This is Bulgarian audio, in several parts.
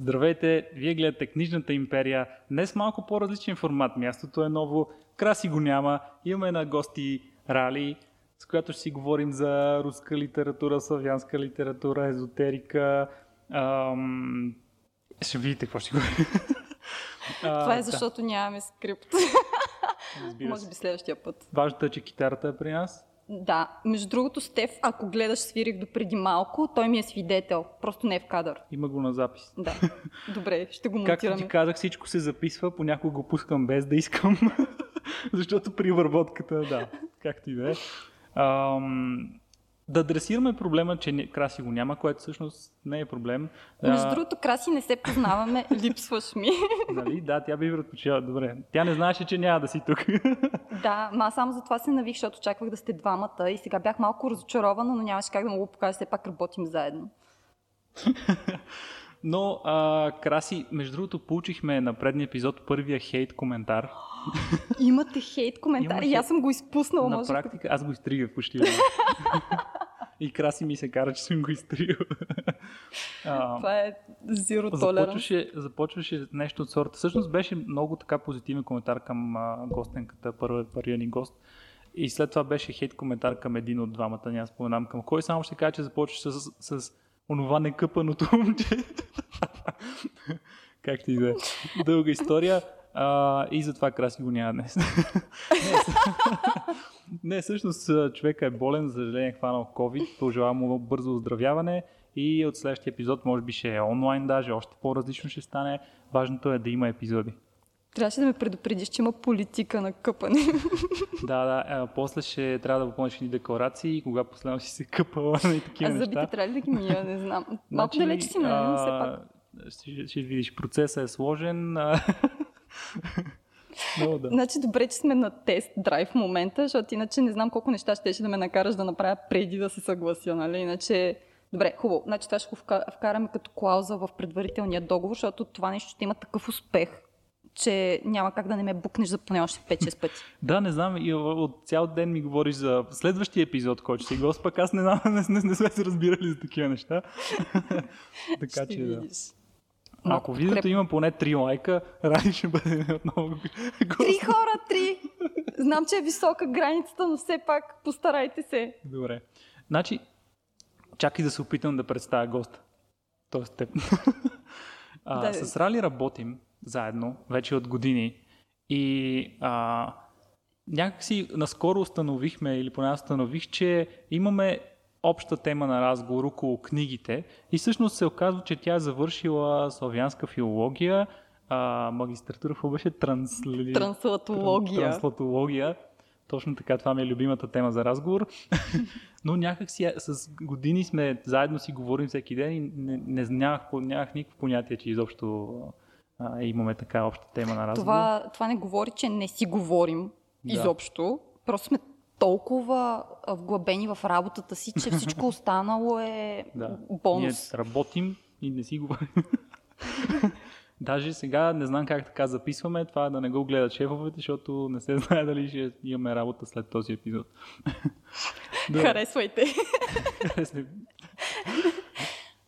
Здравейте, вие гледате Книжната империя. Днес малко по-различен формат. Мястото е ново, краси го няма. Имаме на гости Рали, с която ще си говорим за руска литература, славянска литература, езотерика. Ам... Ще видите какво ще говорим. Това е защото да. нямаме скрипт. Разбира Може би следващия път. Важното е, че китарата е при нас. Да, между другото, Стеф, ако гледаш свирих до преди малко, той ми е свидетел. Просто не е в кадър. Има го на запис. Да. Добре, ще го монтираме. Както ти казах, всичко се записва, понякога го пускам без да искам. Защото при върботката, да, както и да е. Да адресираме проблема, че Краси го няма, което всъщност не е проблем. Между а... другото, Краси не се познаваме, липсваш ми. нали? Да, тя би предпочела. Добре. Тя не знаеше, че няма да си тук. да, ма само за това се навих, защото очаквах да сте двамата и сега бях малко разочарована, но нямаше как да му го покажа, все пак работим заедно. Но, а, Краси, между другото, получихме на предния епизод първия хейт коментар. Имате хейт коментари, и аз съм го изпуснала. На може практика, аз го изтригах почти. И Краси ми се кара, че съм го изтрил. Това е zero започваше, започваше нещо от сорта. Всъщност беше много така позитивен коментар към а, гостенката, първия, първия ни гост. И след това беше хейт коментар към един от двамата, няма споменам към кой. Само ще кажа, че започваше с, с, с онова некъпаното момче. Както и да е. Дълга история. А, и затова Краси го няма днес. не, всъщност човека е болен, за съжаление е хванал COVID. Пожелавам му бързо оздравяване и от следващия епизод може би ще е онлайн даже, още по-различно ще стане. Важното е да има епизоди. Трябваше да ме предупредиш, че има политика на къпане. да, да. А, после ще трябва да попълниш ни декларации, кога последно си се къпала и такива а неща. зъбите трябва ли да ги мия? Не знам. Малко значи, далече си, но все пак. Ще, ще видиш, процесът е сложен. Много да. Значи добре, че сме на тест драйв в момента, защото иначе не знам колко неща ще да ме накараш да направя преди да се съглася, нали? Иначе Добре, хубаво. Значи това ще го вкараме като клауза в предварителния договор, защото това нещо ще има такъв успех, че няма как да не ме букнеш за поне още 5-6 пъти. да, не знам. И от цял ден ми говориш за следващия епизод, който си гост, пък аз не, не, не, не сме се разбирали за такива неща. така ще че да. Ако видеото има поне 3 лайка, Ради ще бъде отново Три хора, три! Знам, че е висока границата, но все пак постарайте се. Добре. Значи, чакай да се опитам да представя госта. Тоест теб. а, да. С Рали работим заедно вече от години и а, някакси наскоро установихме, или поне установих, че имаме обща тема на разговор около книгите и всъщност се оказва, че тя е завършила славянска филология, а, магистратура в беше трансли... транслатология. транслатология. Точно така, това ми е любимата тема за разговор. Но някак си с години сме заедно си говорим всеки ден и не, не нямах, нямах никакво понятие, че изобщо а, имаме така обща тема на разговор. Това, това не говори, че не си говорим да. изобщо. Просто сме толкова вглъбени в работата си, че всичко останало е да. бонус. Ние работим и не си говорим. Даже сега не знам как така записваме това, да не го гледат шефовете, защото не се знае дали ще имаме работа след този епизод. Харесвайте.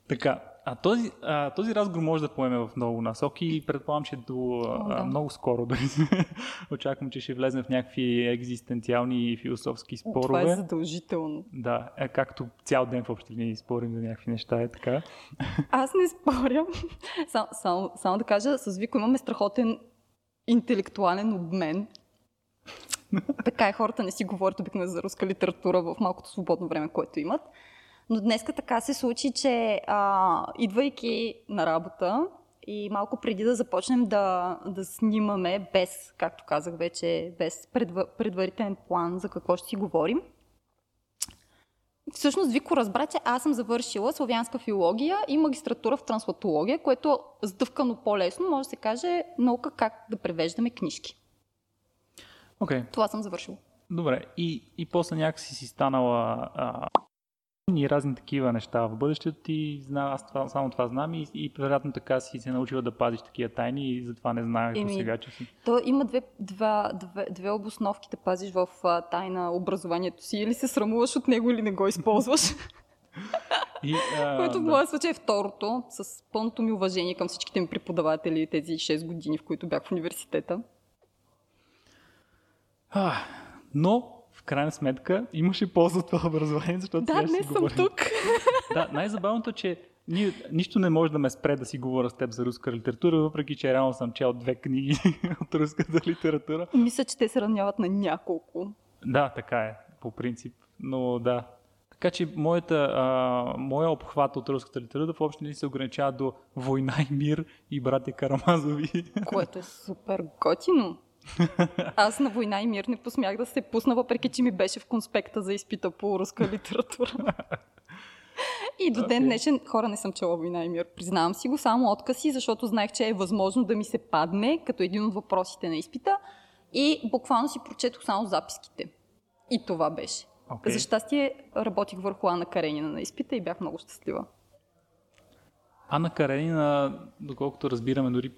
така, а този, а, този разговор може да поеме в много насоки и предполагам, че до О, да. а, много скоро дори очаквам, че ще влезем в някакви екзистенциални и философски спорове. Това е задължително. Да, е, както цял ден в общи линии спорим за някакви неща, е така. Аз не спорям. Сам, само, само да кажа, с Вико имаме страхотен интелектуален обмен. така е, хората не си говорят обикновено за руска литература в малкото свободно време, което имат. Но днеска така се случи, че а, идвайки на работа и малко преди да започнем да, да снимаме без, както казах вече, без предва, предварителен план за какво ще си говорим, Всъщност Вико разбра, че аз съм завършила славянска филология и магистратура в транслатология, което сдъвкано по-лесно може да се каже наука как да превеждаме книжки. Okay. Това съм завършила. Добре, и, и после някакси си станала а, и разни такива неща в бъдещето ти, зна, аз това, само това знам и, и вероятно така си се научила да пазиш такива тайни и затова не знаех до сега, че си. То има две, два, две, две обосновки да пазиш в а, тайна образованието си или се срамуваш от него или не го използваш. И, а, Което в моя случай е второто, с пълното ми уважение към всичките ми преподаватели тези 6 години, в които бях в университета. А, но в крайна сметка имаше полза от това образование, защото да, не съм говорим. тук. Да, най-забавното е, че ние, нищо не може да ме спре да си говоря с теб за руска литература, въпреки че реално съм чел две книги от руската литература. Мисля, че те се равняват на няколко. Да, така е, по принцип. Но да. Така че моята, а, моя обхват от руската литература въобще не се ограничава до война и мир и братя Карамазови. Което е супер готино. Аз на война и мир не посмях да се пусна, въпреки че ми беше в конспекта за изпита по руска литература. И до ден днешен хора не съм чела война и мир. Признавам си го само откази, защото знаех, че е възможно да ми се падне като един от въпросите на изпита. И буквално си прочетох само записките. И това беше. Okay. За щастие работих върху Ана Каренина на изпита и бях много щастлива. Ана Каренина, доколкото разбираме, дори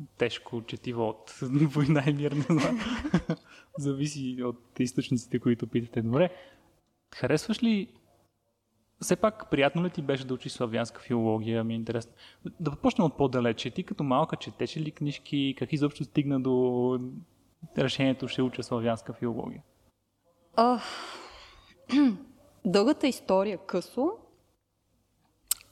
по-тежко четива от война и мир, не знам. Зависи от източниците, които питате. Добре. Харесваш ли все пак, приятно ли ти беше да учиш славянска филология? Ми е интересно. Да почнем от по-далече. Ти като малка четеше ли книжки? Как изобщо стигна до решението ще уча славянска филология? Дългата история късо.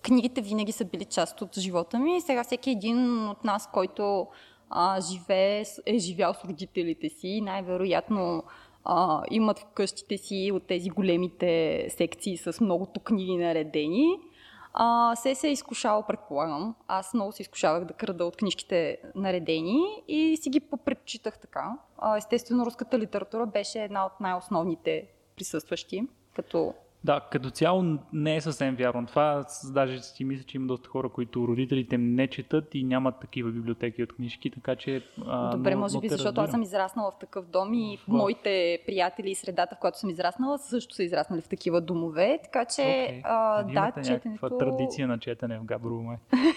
Книгите винаги са били част от живота ми. Сега всеки един от нас, който а, живее, е живял с родителите си, най-вероятно а, имат в къщите си от тези големите секции с многото книги наредени. А, се се е изкушавал, предполагам. Аз много се изкушавах да крада от книжките наредени и си ги попредчитах така. А, естествено, руската литература беше една от най-основните присъстващи, като да, като цяло не е съвсем вярно. Това даже си мисля, че има доста хора, които родителите не четат и нямат такива библиотеки от книжки, така че... А, Добре, но, може би, защото разбирам. аз съм израснала в такъв дом и в... моите приятели и средата, в която съм израснала, също са израснали в такива домове, така че okay. а, да, четенето... традиция на четене в Габрово, май.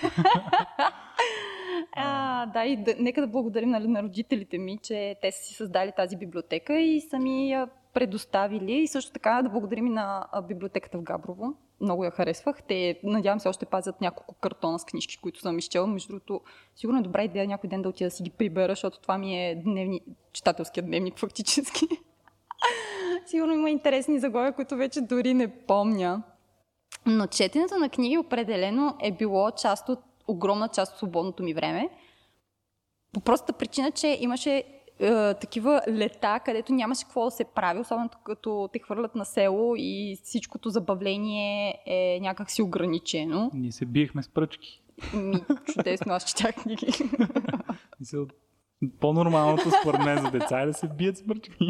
А, да, и да, нека да благодарим нали, на родителите ми, че те са си създали тази библиотека и сами предоставили. И също така да благодарим и на библиотеката в Габрово. Много я харесвах. Те, надявам се, още пазят няколко картона с книжки, които съм изчела. Между другото, сигурно е добра идея някой ден да отида да си ги прибера, защото това ми е дневни... читателският дневник фактически. сигурно има интересни заглавия, които вече дори не помня. Но четенето на книги определено е било част от огромна част от свободното ми време. По простата причина, че имаше е, такива лета, където нямаше какво да се прави, особено като те хвърлят на село и всичкото забавление е някак си ограничено. Ние се биехме с пръчки. Ми, чудесно, аз четях книги. По-нормалното според мен за деца е да се бият с пръчки.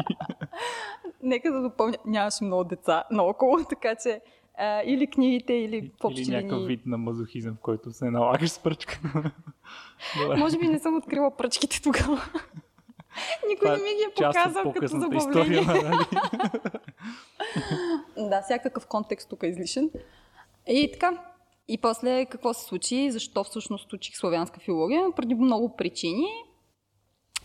Нека да допълня, нямаше много деца наоколо, така че а, или книгите, или в Или някакъв вид на мазохизъм, в който се налагаш с пръчка. Може би не съм открила пръчките тогава. Никой Това не ми ги е показал като забавление. История, нали? да, всякакъв контекст тук е излишен. И така. И после какво се случи? Защо всъщност учих славянска филология? Преди много причини.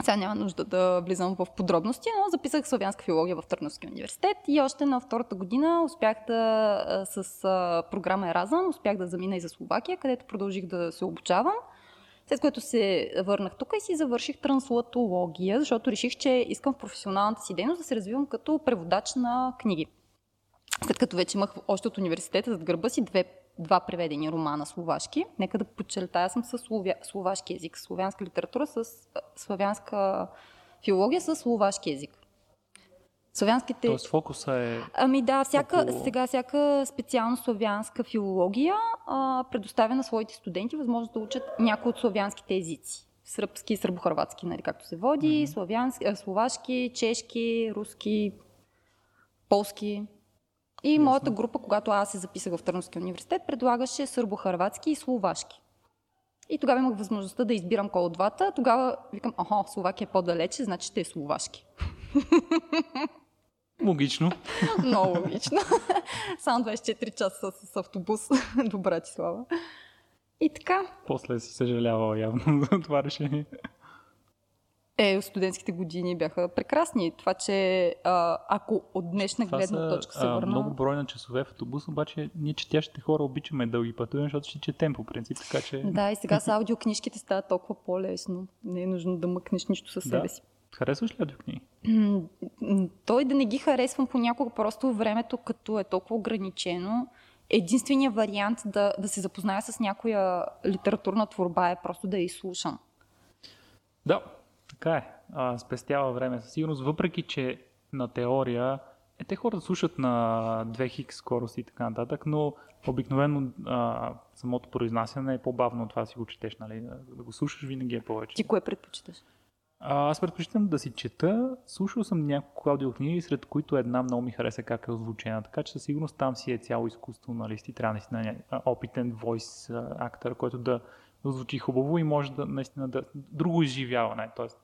Сега няма нужда да влизам в подробности, но записах славянска филология в Търновския университет и още на втората година успях да с програма Еразъм, успях да замина и за Словакия, където продължих да се обучавам. След което се върнах тук и си завърших транслатология, защото реших, че искам в професионалната си дейност да се развивам като преводач на книги. След като вече имах още от университета зад гърба си две, два преведени романа словашки. Нека да подчертая, съм с словя, словашки език, славянска литература с славянска филология с словашки език. Славянските... Тоест фокуса е... Ами да, всяка, около... сега всяка специално славянска филология а, предоставя на своите студенти възможност да учат някои от славянските езици. Сръбски, сърбохърватски, нали, както се води, mm-hmm. славянски, а, словашки, чешки, руски, полски. И Ясно. моята група, когато аз се записах в Търновския университет, предлагаше сърбохърватски и словашки. И тогава имах възможността да избирам кой от двата. Тогава викам, аха, Словакия е по-далече, значи ще е словашки. Логично. Много логично. Само 24 часа с автобус до Братислава. И така. После си съжалявала явно за това решение. Е, студентските години бяха прекрасни. Това, че а, ако от днешна Това гледна са, точка се а, върна... много брой на часове в автобус, обаче ние четящите хора обичаме дълги пътувания, защото ще четем по принцип, така че... Да, и сега с аудиокнижките става толкова по-лесно. Не е нужно да мъкнеш нищо със себе Да. си. Харесваш ли м, Той да не ги харесвам понякога, просто времето като е толкова ограничено, единственият вариант да, да се запозная с някоя литературна творба е просто да я изслушам. Да, така е. А, спестява време със сигурност, въпреки че на теория е, те хората слушат на 2 х скорост и така нататък, но обикновено а, самото произнасяне е по-бавно от това си го четеш, нали? Да го слушаш винаги е повече. Ти кое предпочиташ? А, аз предпочитам да си чета. Слушал съм няколко аудиокниги, сред които една много ми хареса как е озвучена. Така че със сигурност там си е цяло изкуство, нали? Си трябва наистина ня- опитен войс актър, който да озвучи хубаво и може да наистина да... Друго изживяване. Тоест,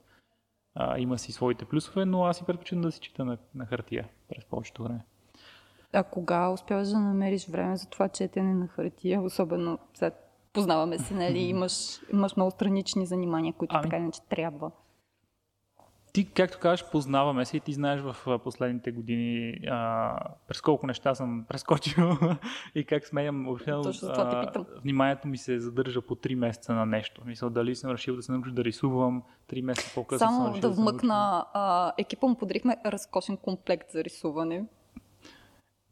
а, има си своите плюсове, но аз си предпочитам да си чета на, на хартия през повечето време. А кога успяваш да намериш време за това четене на хартия? Особено сега познаваме се, нали? Имаш, имаш много странични занимания, които Ами- така иначе трябва. Ти, както кажеш, познаваме се и ти знаеш в последните години а, през колко неща съм прескочил и как сменям. Обикновено, Точно за това те а, питам. Вниманието ми се задържа по 3 месеца на нещо. Мисля, дали съм решил да се науча да рисувам, 3 месеца по-късно съм Само решил да да вмъкна, а, екипа му подарихме разкошен комплект за рисуване.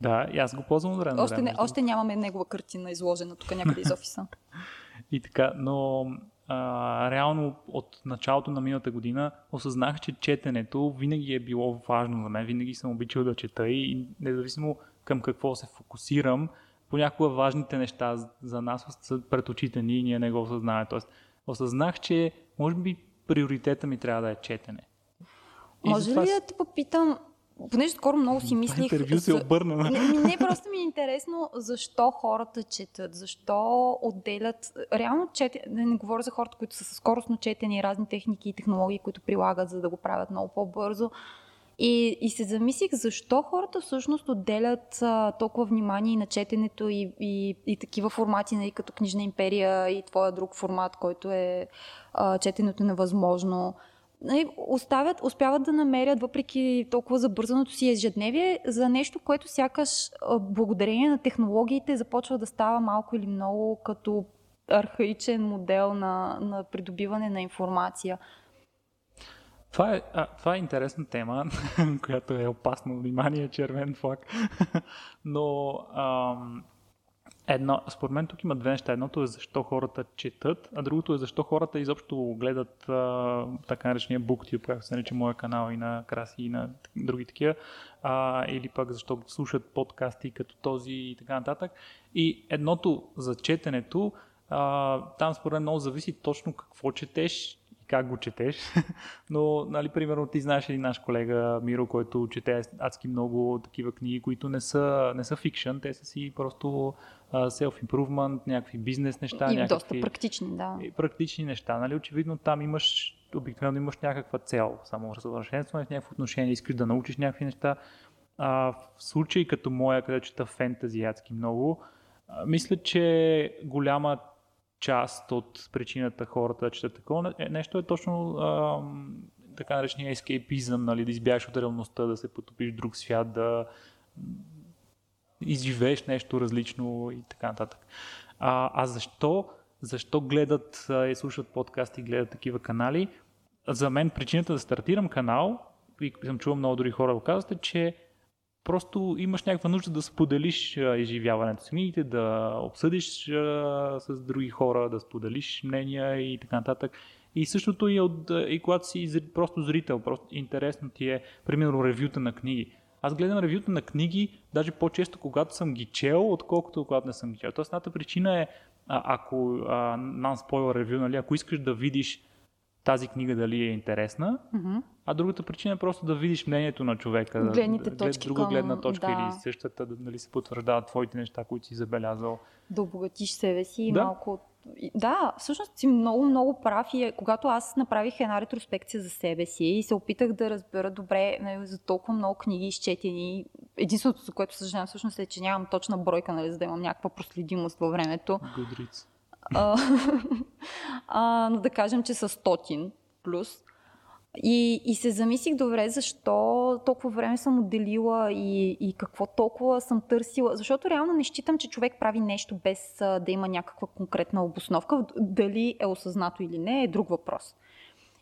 Да, и аз го ползвам от време Още, не, още нямаме негова картина изложена тук някъде из офиса. И така, но а, реално от началото на миналата година осъзнах, че четенето винаги е било важно за мен, винаги съм обичал да чета и независимо към какво се фокусирам, понякога важните неща за нас са пред очите ни и ние не го осъзнаваме. Тоест, осъзнах, че може би приоритета ми трябва да е четене. И Може затова ли да те попитам, понеже скоро много си мислих... интервю се обърна на... Не, не, просто ми е интересно защо хората четат, защо отделят... Реално чете, да не говоря за хората, които са със скоростно четене и разни техники и технологии, които прилагат, за да го правят много по-бързо. И, и се замислих защо хората всъщност отделят а, толкова внимание и на четенето и, и, и такива формати, нали, като Книжна империя и твоя друг формат, който е а, четенето невъзможно. Нали, оставят, успяват да намерят, въпреки толкова забързаното си ежедневие, за нещо, което сякаш благодарение на технологиите започва да става малко или много като архаичен модел на, на придобиване на информация. Това е, а, това е интересна тема, която е опасно внимание, червен флаг. Но ам, едно, според мен тук има две неща. Едното е защо хората четат, а другото е защо хората изобщо гледат а, така наречения BookTube, както се нарича моя канал и на Краси и на други такива, а, или пък защо слушат подкасти като този и така нататък. И едното за четенето, а, там според мен много зависи точно какво четеш и как го четеш. Но, нали, примерно, ти знаеш един наш колега Миро, който чете адски много такива книги, които не са, не са фикшън, те са си просто self-improvement, някакви бизнес неща, и някакви доста практични, да. практични неща. Нали? Очевидно там имаш, обикновено имаш някаква цел, само разсъвършенстване в някакво отношение, искаш да научиш някакви неща. А, в случай като моя, където чета фентази адски много, а, мисля, че голяма част от причината хората да четат такова нещо е точно ам, така наречения ескейпизъм, нали, да избягаш от реалността, да се потопиш в друг свят, да изживееш нещо различно и така нататък. А, а защо, защо гледат и слушат подкасти и гледат такива канали? За мен причината да стартирам канал, и съм чувал много други хора го казват, е, че просто имаш някаква нужда да споделиш изживяването с книгите, да обсъдиш с други хора, да споделиш мнения и така нататък. И същото и, от, и когато си просто зрител, просто интересно ти е, примерно, ревюта на книги. Аз гледам ревюта на книги, даже по-често, когато съм ги чел, отколкото когато не съм ги чел. Тоест, едната причина е, ако non-spoiler ревю, нали, ако искаш да видиш тази книга дали е интересна, Мгм. а другата причина е просто да видиш мнението на човека. Гледните да, точки Друга към- гледна точка да. или същата, да, дали се потвърждават твоите неща, които си забелязал. да обогатиш себе си и Да. малко. Да, всъщност си много, много прав. И е, когато аз направих една ретроспекция за себе си и се опитах да разбера добре нали, за толкова много книги изчетени, единственото, за което съжалявам всъщност е, че нямам точна бройка, нали, за да имам някаква проследимост във времето. Goodreads. А, но да кажем, че са стотин плюс. И, и се замислих добре защо толкова време съм отделила и, и какво толкова съм търсила. Защото реално не считам, че човек прави нещо без да има някаква конкретна обосновка. Дали е осъзнато или не е друг въпрос.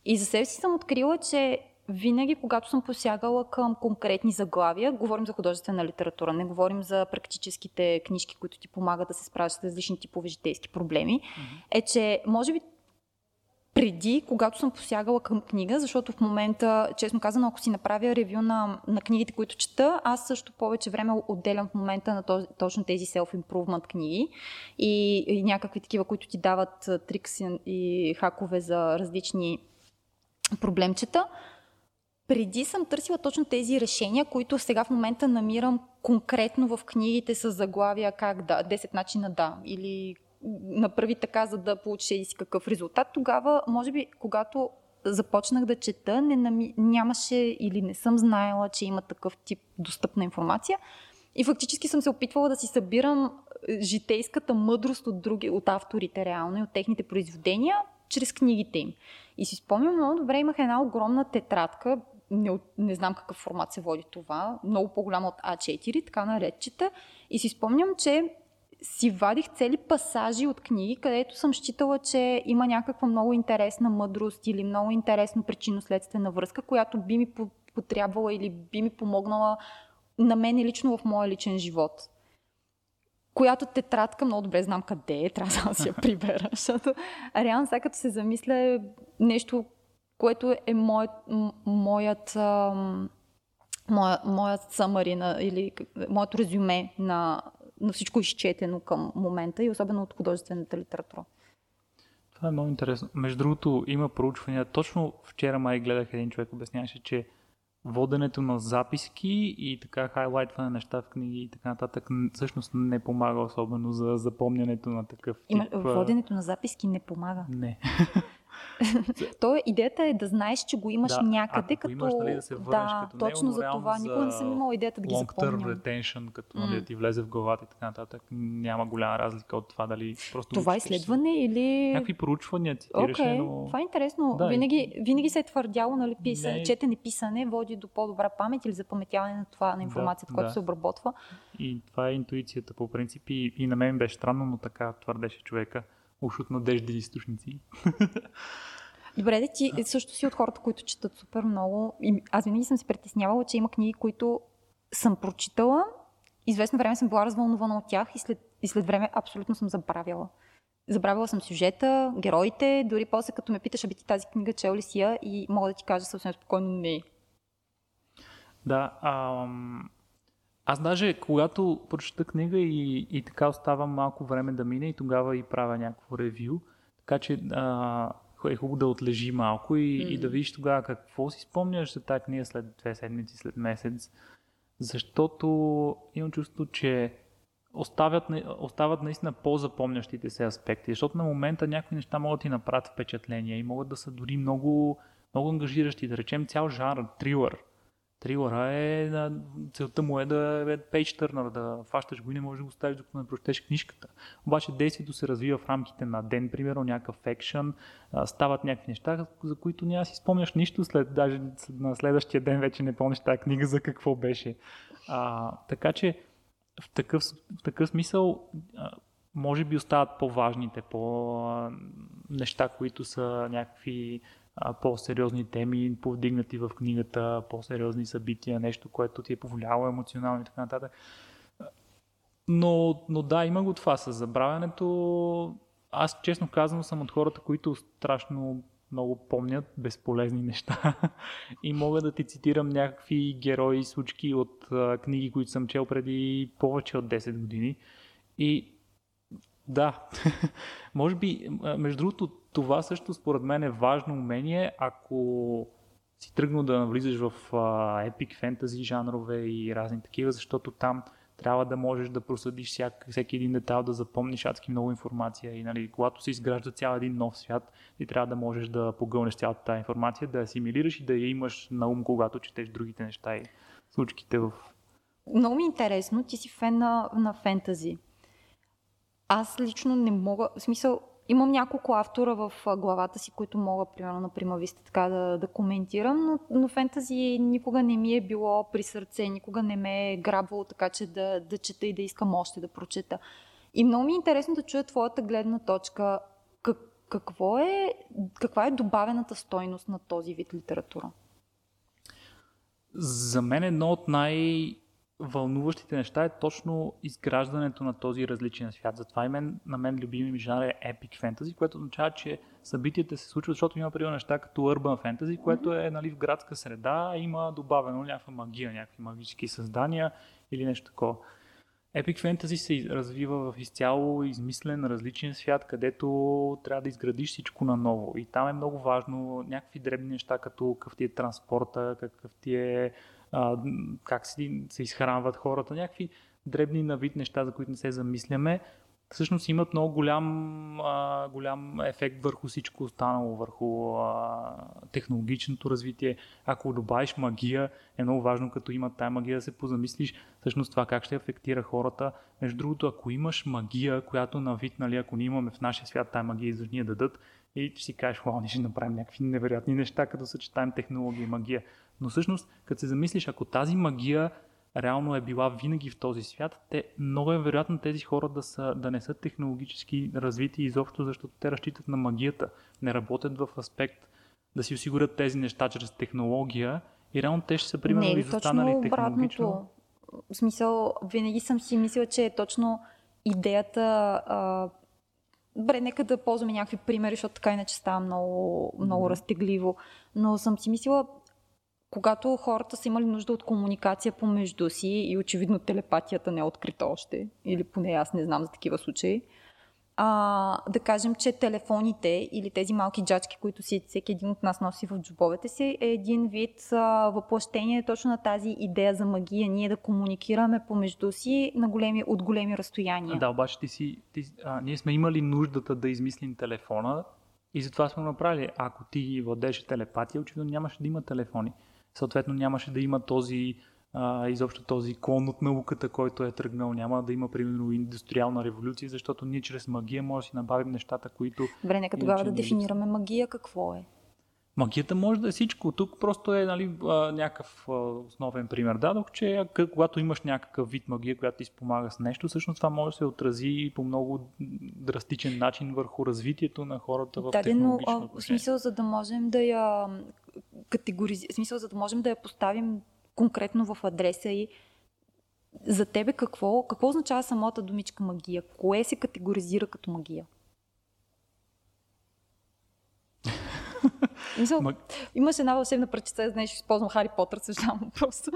И за себе си съм открила, че винаги, когато съм посягала към конкретни заглавия, говорим за художествена литература, не говорим за практическите книжки, които ти помагат да се справиш с различни типове житейски проблеми, mm-hmm. е, че може би преди, когато съм посягала към книга, защото в момента, честно казано, ако си направя ревю на, на книгите, които чета, аз също повече време отделям в момента на този, точно тези self-improvement книги и, и някакви такива, които ти дават трикси и хакове за различни проблемчета. Преди съм търсила точно тези решения, които сега в момента намирам конкретно в книгите с заглавия как да, 10 начина да или направи така, за да получиш си какъв резултат, тогава, може би, когато започнах да чета, не нами... нямаше или не съм знаела, че има такъв тип достъпна информация. И фактически съм се опитвала да си събирам е, житейската мъдрост от други, от авторите реално и от техните произведения, чрез книгите им. И си спомням много добре, имах една огромна тетрадка, не, не знам какъв формат се води това, много по-голяма от А4, така наречета. И си спомням, че си вадих цели пасажи от книги, където съм считала, че има някаква много интересна мъдрост или много интересно причинно-следствена връзка, която би ми потрябвала или би ми помогнала на мен лично в моя личен живот. Която тетрадка много добре знам къде е, трябва да си я прибера, защото реално сега като се замисля нещо, което е моят, моят, моят, моят summary или моето резюме на, на всичко изчетено към момента и особено от художествената литература. Това е много интересно. Между другото, има проучвания. Точно вчера май гледах един човек, обясняваше, че воденето на записки и така хайлайтване на неща в книги и така нататък всъщност не помага особено за запомнянето на такъв тип. Има, воденето на записки не помага. Не. То идеята е да знаеш, че го имаш да, някъде, като... Имаш, нали, да се върнеш да, като точно него, за това. Никога не съм имала идеята да ги запомням. Long-term retention, като mm. нали, да ти влезе в главата и така нататък, няма голяма разлика от това дали просто... Това изследване си. или... Някакви проучвания цитираше, okay, но... това е интересно. Да, винаги, винаги се е твърдяло, нали, писа, не... четене писане води до по-добра памет или запаметяване на това, на информацията, да, която да. се обработва. И това е интуицията по принцип и, и на мен беше странно, но така твърдеше човека. Уж от надежди източници. Добре, да ти също си от хората, които четат супер много. И аз винаги съм се притеснявала, че има книги, които съм прочитала, известно време съм била развълнувана от тях и след, и след време абсолютно съм забравяла. Забравила съм сюжета, героите, дори после като ме питаш, аби ти тази книга чел ли си я и мога да ти кажа съвсем спокойно не. Да, ам... аз даже когато прочета книга и, и така оставам малко време да мине и тогава и правя някакво ревю, така че а, е хубаво да отлежи малко и, mm. и да видиш тогава какво си спомняш за тази книга след две седмици, след месец. Защото имам чувство, че оставят, остават наистина по-запомнящите се аспекти, защото на момента някои неща могат да ти направят впечатление и могат да са дори много, много ангажиращи. Да речем цял жанр, трилър. Трилъра е, целта му е да е пейдж търнър, да фащаш го и не можеш да го ставиш докато не прочетеш книжката. Обаче действието се развива в рамките на ден, примерно някакъв екшен, стават някакви неща, за които няма си спомняш нищо, след, даже на следващия ден вече не помниш тази книга за какво беше. А, така че в такъв, в такъв смисъл може би остават по-важните, по неща, които са някакви по-сериозни теми, повдигнати в книгата, по-сериозни събития, нещо, което ти е повлияло емоционално и така нататък. Но, но да, има го това с забравянето. Аз честно казвам съм от хората, които страшно много помнят безполезни неща и мога да ти цитирам някакви герои, случки от книги, които съм чел преди повече от 10 години. И да, може би, между другото, това също според мен е важно умение, ако си тръгнал да навлизаш в епик фентази жанрове и разни такива, защото там трябва да можеш да просъдиш всяк, всеки един детайл, да запомниш адски много информация и нали, когато се изгражда цял един нов свят, ти трябва да можеш да погълнеш цялата тази информация, да асимилираш и да я имаш на ум, когато четеш другите неща и случките в... Много ми е интересно, ти си фен на, на фентази. Аз лично не мога, в смисъл, Имам няколко автора в главата си, които мога, примерно, на Примависта така да, да коментирам, но, но фентази никога не ми е било при сърце, никога не ме е грабвало така, че да, да чета и да искам още да прочета. И много ми е интересно да чуя твоята гледна точка. Как, какво е, каква е добавената стойност на този вид литература? За мен едно от най- вълнуващите неща е точно изграждането на този различен свят. Затова и мен, на мен любими ми жанр е Epic Fantasy, което означава, че събитията се случват, защото има примерно неща като Urban Fantasy, което е нали, в градска среда, има добавено някаква магия, някакви магически създания или нещо такова. Epic Fantasy се развива в изцяло измислен, различен свят, където трябва да изградиш всичко наново. И там е много важно някакви дребни неща, като какъв ти е транспорта, какъв ти е а, как си, се изхранват хората, някакви дребни на вид неща, за които не се замисляме, всъщност имат много голям, а, голям ефект върху всичко останало, върху а, технологичното развитие. Ако добавиш магия, е много важно, като има тая магия, да се позамислиш всъщност това как ще афектира хората. Между другото, ако имаш магия, която на вид, нали, ако ние имаме в нашия свят тая магия, изведнъж ни дадат, и ще си кажеш, вау, ние ще направим някакви невероятни неща, като съчетаем технология и магия. Но всъщност, като се замислиш, ако тази магия реално е била винаги в този свят, те, много е вероятно тези хора да, са, да не са технологически развити изобщо, защото те разчитат на магията. Не работят в аспект да си осигурят тези неща чрез технология и реално те ще са примерно не, изостанали технологично. В смисъл, винаги съм си мислила, че е точно идеята а, Добре, нека да ползваме някакви примери, защото така иначе става много, много разтегливо. Но съм си мислила, когато хората са имали нужда от комуникация помежду си и очевидно телепатията не е открита още, или поне аз не знам за такива случаи, а, да кажем, че телефоните или тези малки джачки, които си всеки един от нас носи в джобовете си, е един вид а, въплъщение точно на тази идея за магия. Ние да комуникираме помежду си на големи, от големи разстояния. Да, обаче ти си, ти, а, ние сме имали нуждата да измислим телефона и затова сме направили. Ако ти владеше телепатия, очевидно нямаше да има телефони съответно нямаше да има този а, изобщо този клон от науката, който е тръгнал. Няма да има, примерно, индустриална революция, защото ние чрез магия може да си набавим нещата, които. Добре, нека тогава да дефинираме магия какво е. Магията може да е всичко. Тук просто е нали, някакъв основен пример. Дадох, че когато имаш някакъв вид магия, която ти спомага с нещо, всъщност това може да се отрази по много драстичен начин върху развитието на хората в да, но в смисъл, за да можем да я категоризираме, смисъл, за да можем да я поставим конкретно в адреса и за тебе какво, какво означава самата думичка магия? Кое се категоризира като магия? Мисъл, Маг... Имаш една вълшебна пръчица, знаеш, използвам Хари Потър, съжалявам просто.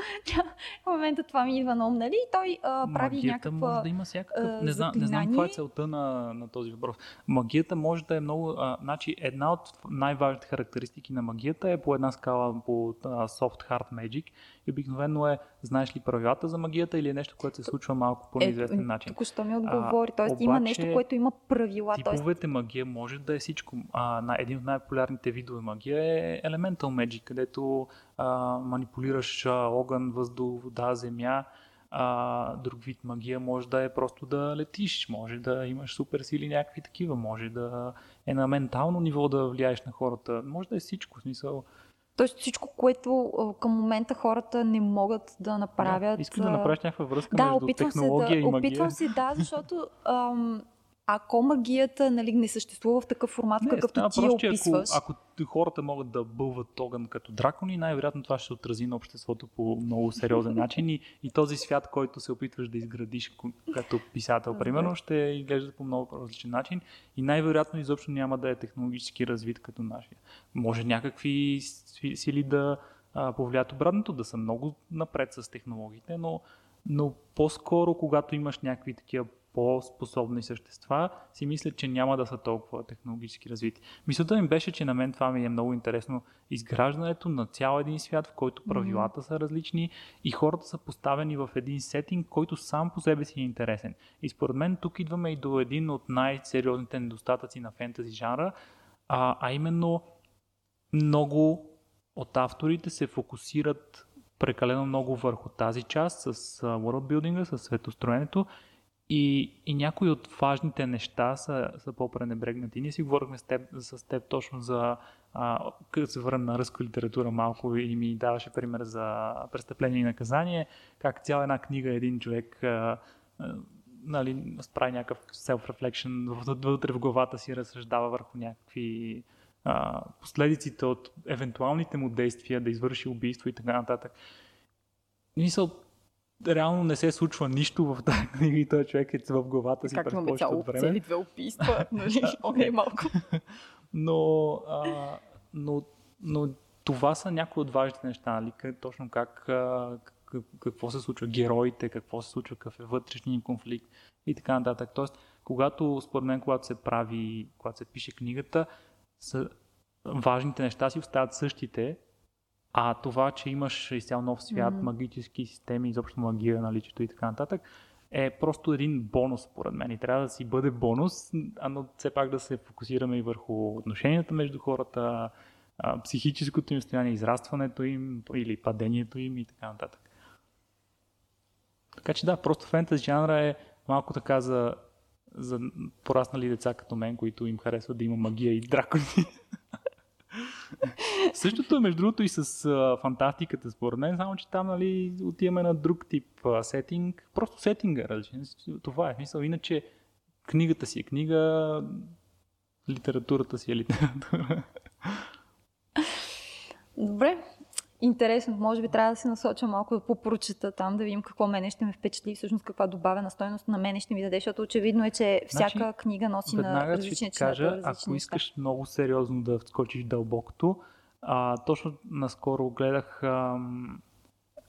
в момента това ми идва на ум, нали? той а, прави Магията някаква... може да има всякакъв... не, знам, не знам каква е целта на, на този въпрос. Магията може да е много... А, значи, една от най-важните характеристики на магията е по една скала по а, Soft Hard Magic и обикновено е, знаеш ли правилата за магията или е нещо, което се случва малко по неизвестен е, начин. Тук що ми отговори. Обаче, има нещо, което има правила. Типовете тоест... магия може да е всичко. А, на един от най-популярните видове магия е Elemental Magic, където а, манипулираш а, огън, въздух, вода, земя. А, друг вид магия може да е просто да летиш, може да имаш супер сили някакви такива, може да е на ментално ниво да влияеш на хората, може да е всичко. В смисъл, Тоест всичко, което към момента хората не могат да направят. Да, искам да направиш някаква връзка да, между технология се да, и магия. Опитвам се, да, защото ам, ако магията нали, не съществува в такъв формат, не, какъвто ти просто, описваш... Ако, ако хората могат да бълват огън като дракони, най-вероятно това ще отрази на обществото по много сериозен начин и, и този свят, който се опитваш да изградиш като писател, примерно, ще изглежда по много различен начин и най-вероятно изобщо няма да е технологически развит като нашия. Може някакви сили да повлият обратното, да са много напред с технологиите, но, но по-скоро, когато имаш някакви такива по-способни същества, си мисля, че няма да са толкова технологически развити. Мисълта ми беше, че на мен това ми е много интересно. Изграждането на цял един свят, в който правилата mm-hmm. са различни и хората са поставени в един сетинг, който сам по себе си е интересен. И според мен тук идваме и до един от най-сериозните недостатъци на фентази жанра, а, а именно много от авторите се фокусират прекалено много върху тази част с world building, с светостроенето И, и някои от важните неща са, са по-пренебрегнати. Ние си говорихме с теб, с теб точно за като се върна на ръска литература малко и ми даваше пример за престъпление и наказание, как цяла една книга един човек а, а, нали, справи някакъв self-reflection, вътре в главата си разсъждава върху някакви а, последиците от евентуалните му действия да извърши убийство и така нататък. Мисъл, реално не се случва нищо в тази книга и този човек е в главата си през повечето време. цели две убийства, нали? Окей, малко. но, а, но, но това са някои от важните неща, нали? точно как, какво се случва, героите, какво се случва, какъв е вътрешния конфликт и така нататък. Тоест, когато, според мен, когато се прави, когато се пише книгата, са, важните неща си остават същите, а това, че имаш изцяло нов свят, mm-hmm. магически системи, изобщо магия, наличието и така нататък, е просто един бонус, според мен. И трябва да си бъде бонус, но все пак да се фокусираме и върху отношенията между хората, психическото им състояние, израстването им или падението им и така нататък. Така че да, просто фентези жанра е малко така за, за пораснали деца като мен, които им харесват да има магия и дракони. Същото е между другото и с а, фантастиката, според мен, само че там нали, отиваме на друг тип а, сетинг. Просто сетинга е различен. Това е смисъл. Иначе книгата си е книга, литературата си е литература. Добре, интересно. Може би трябва да се насоча малко да попрочета там, да видим какво мене ще ме впечатли, всъщност каква добавена стойност на мене ще ми даде, защото очевидно е, че всяка значи, книга носи на различни ще кажа, различни ако искаш неща. много сериозно да скочиш дълбокото, а, точно наскоро гледах ам,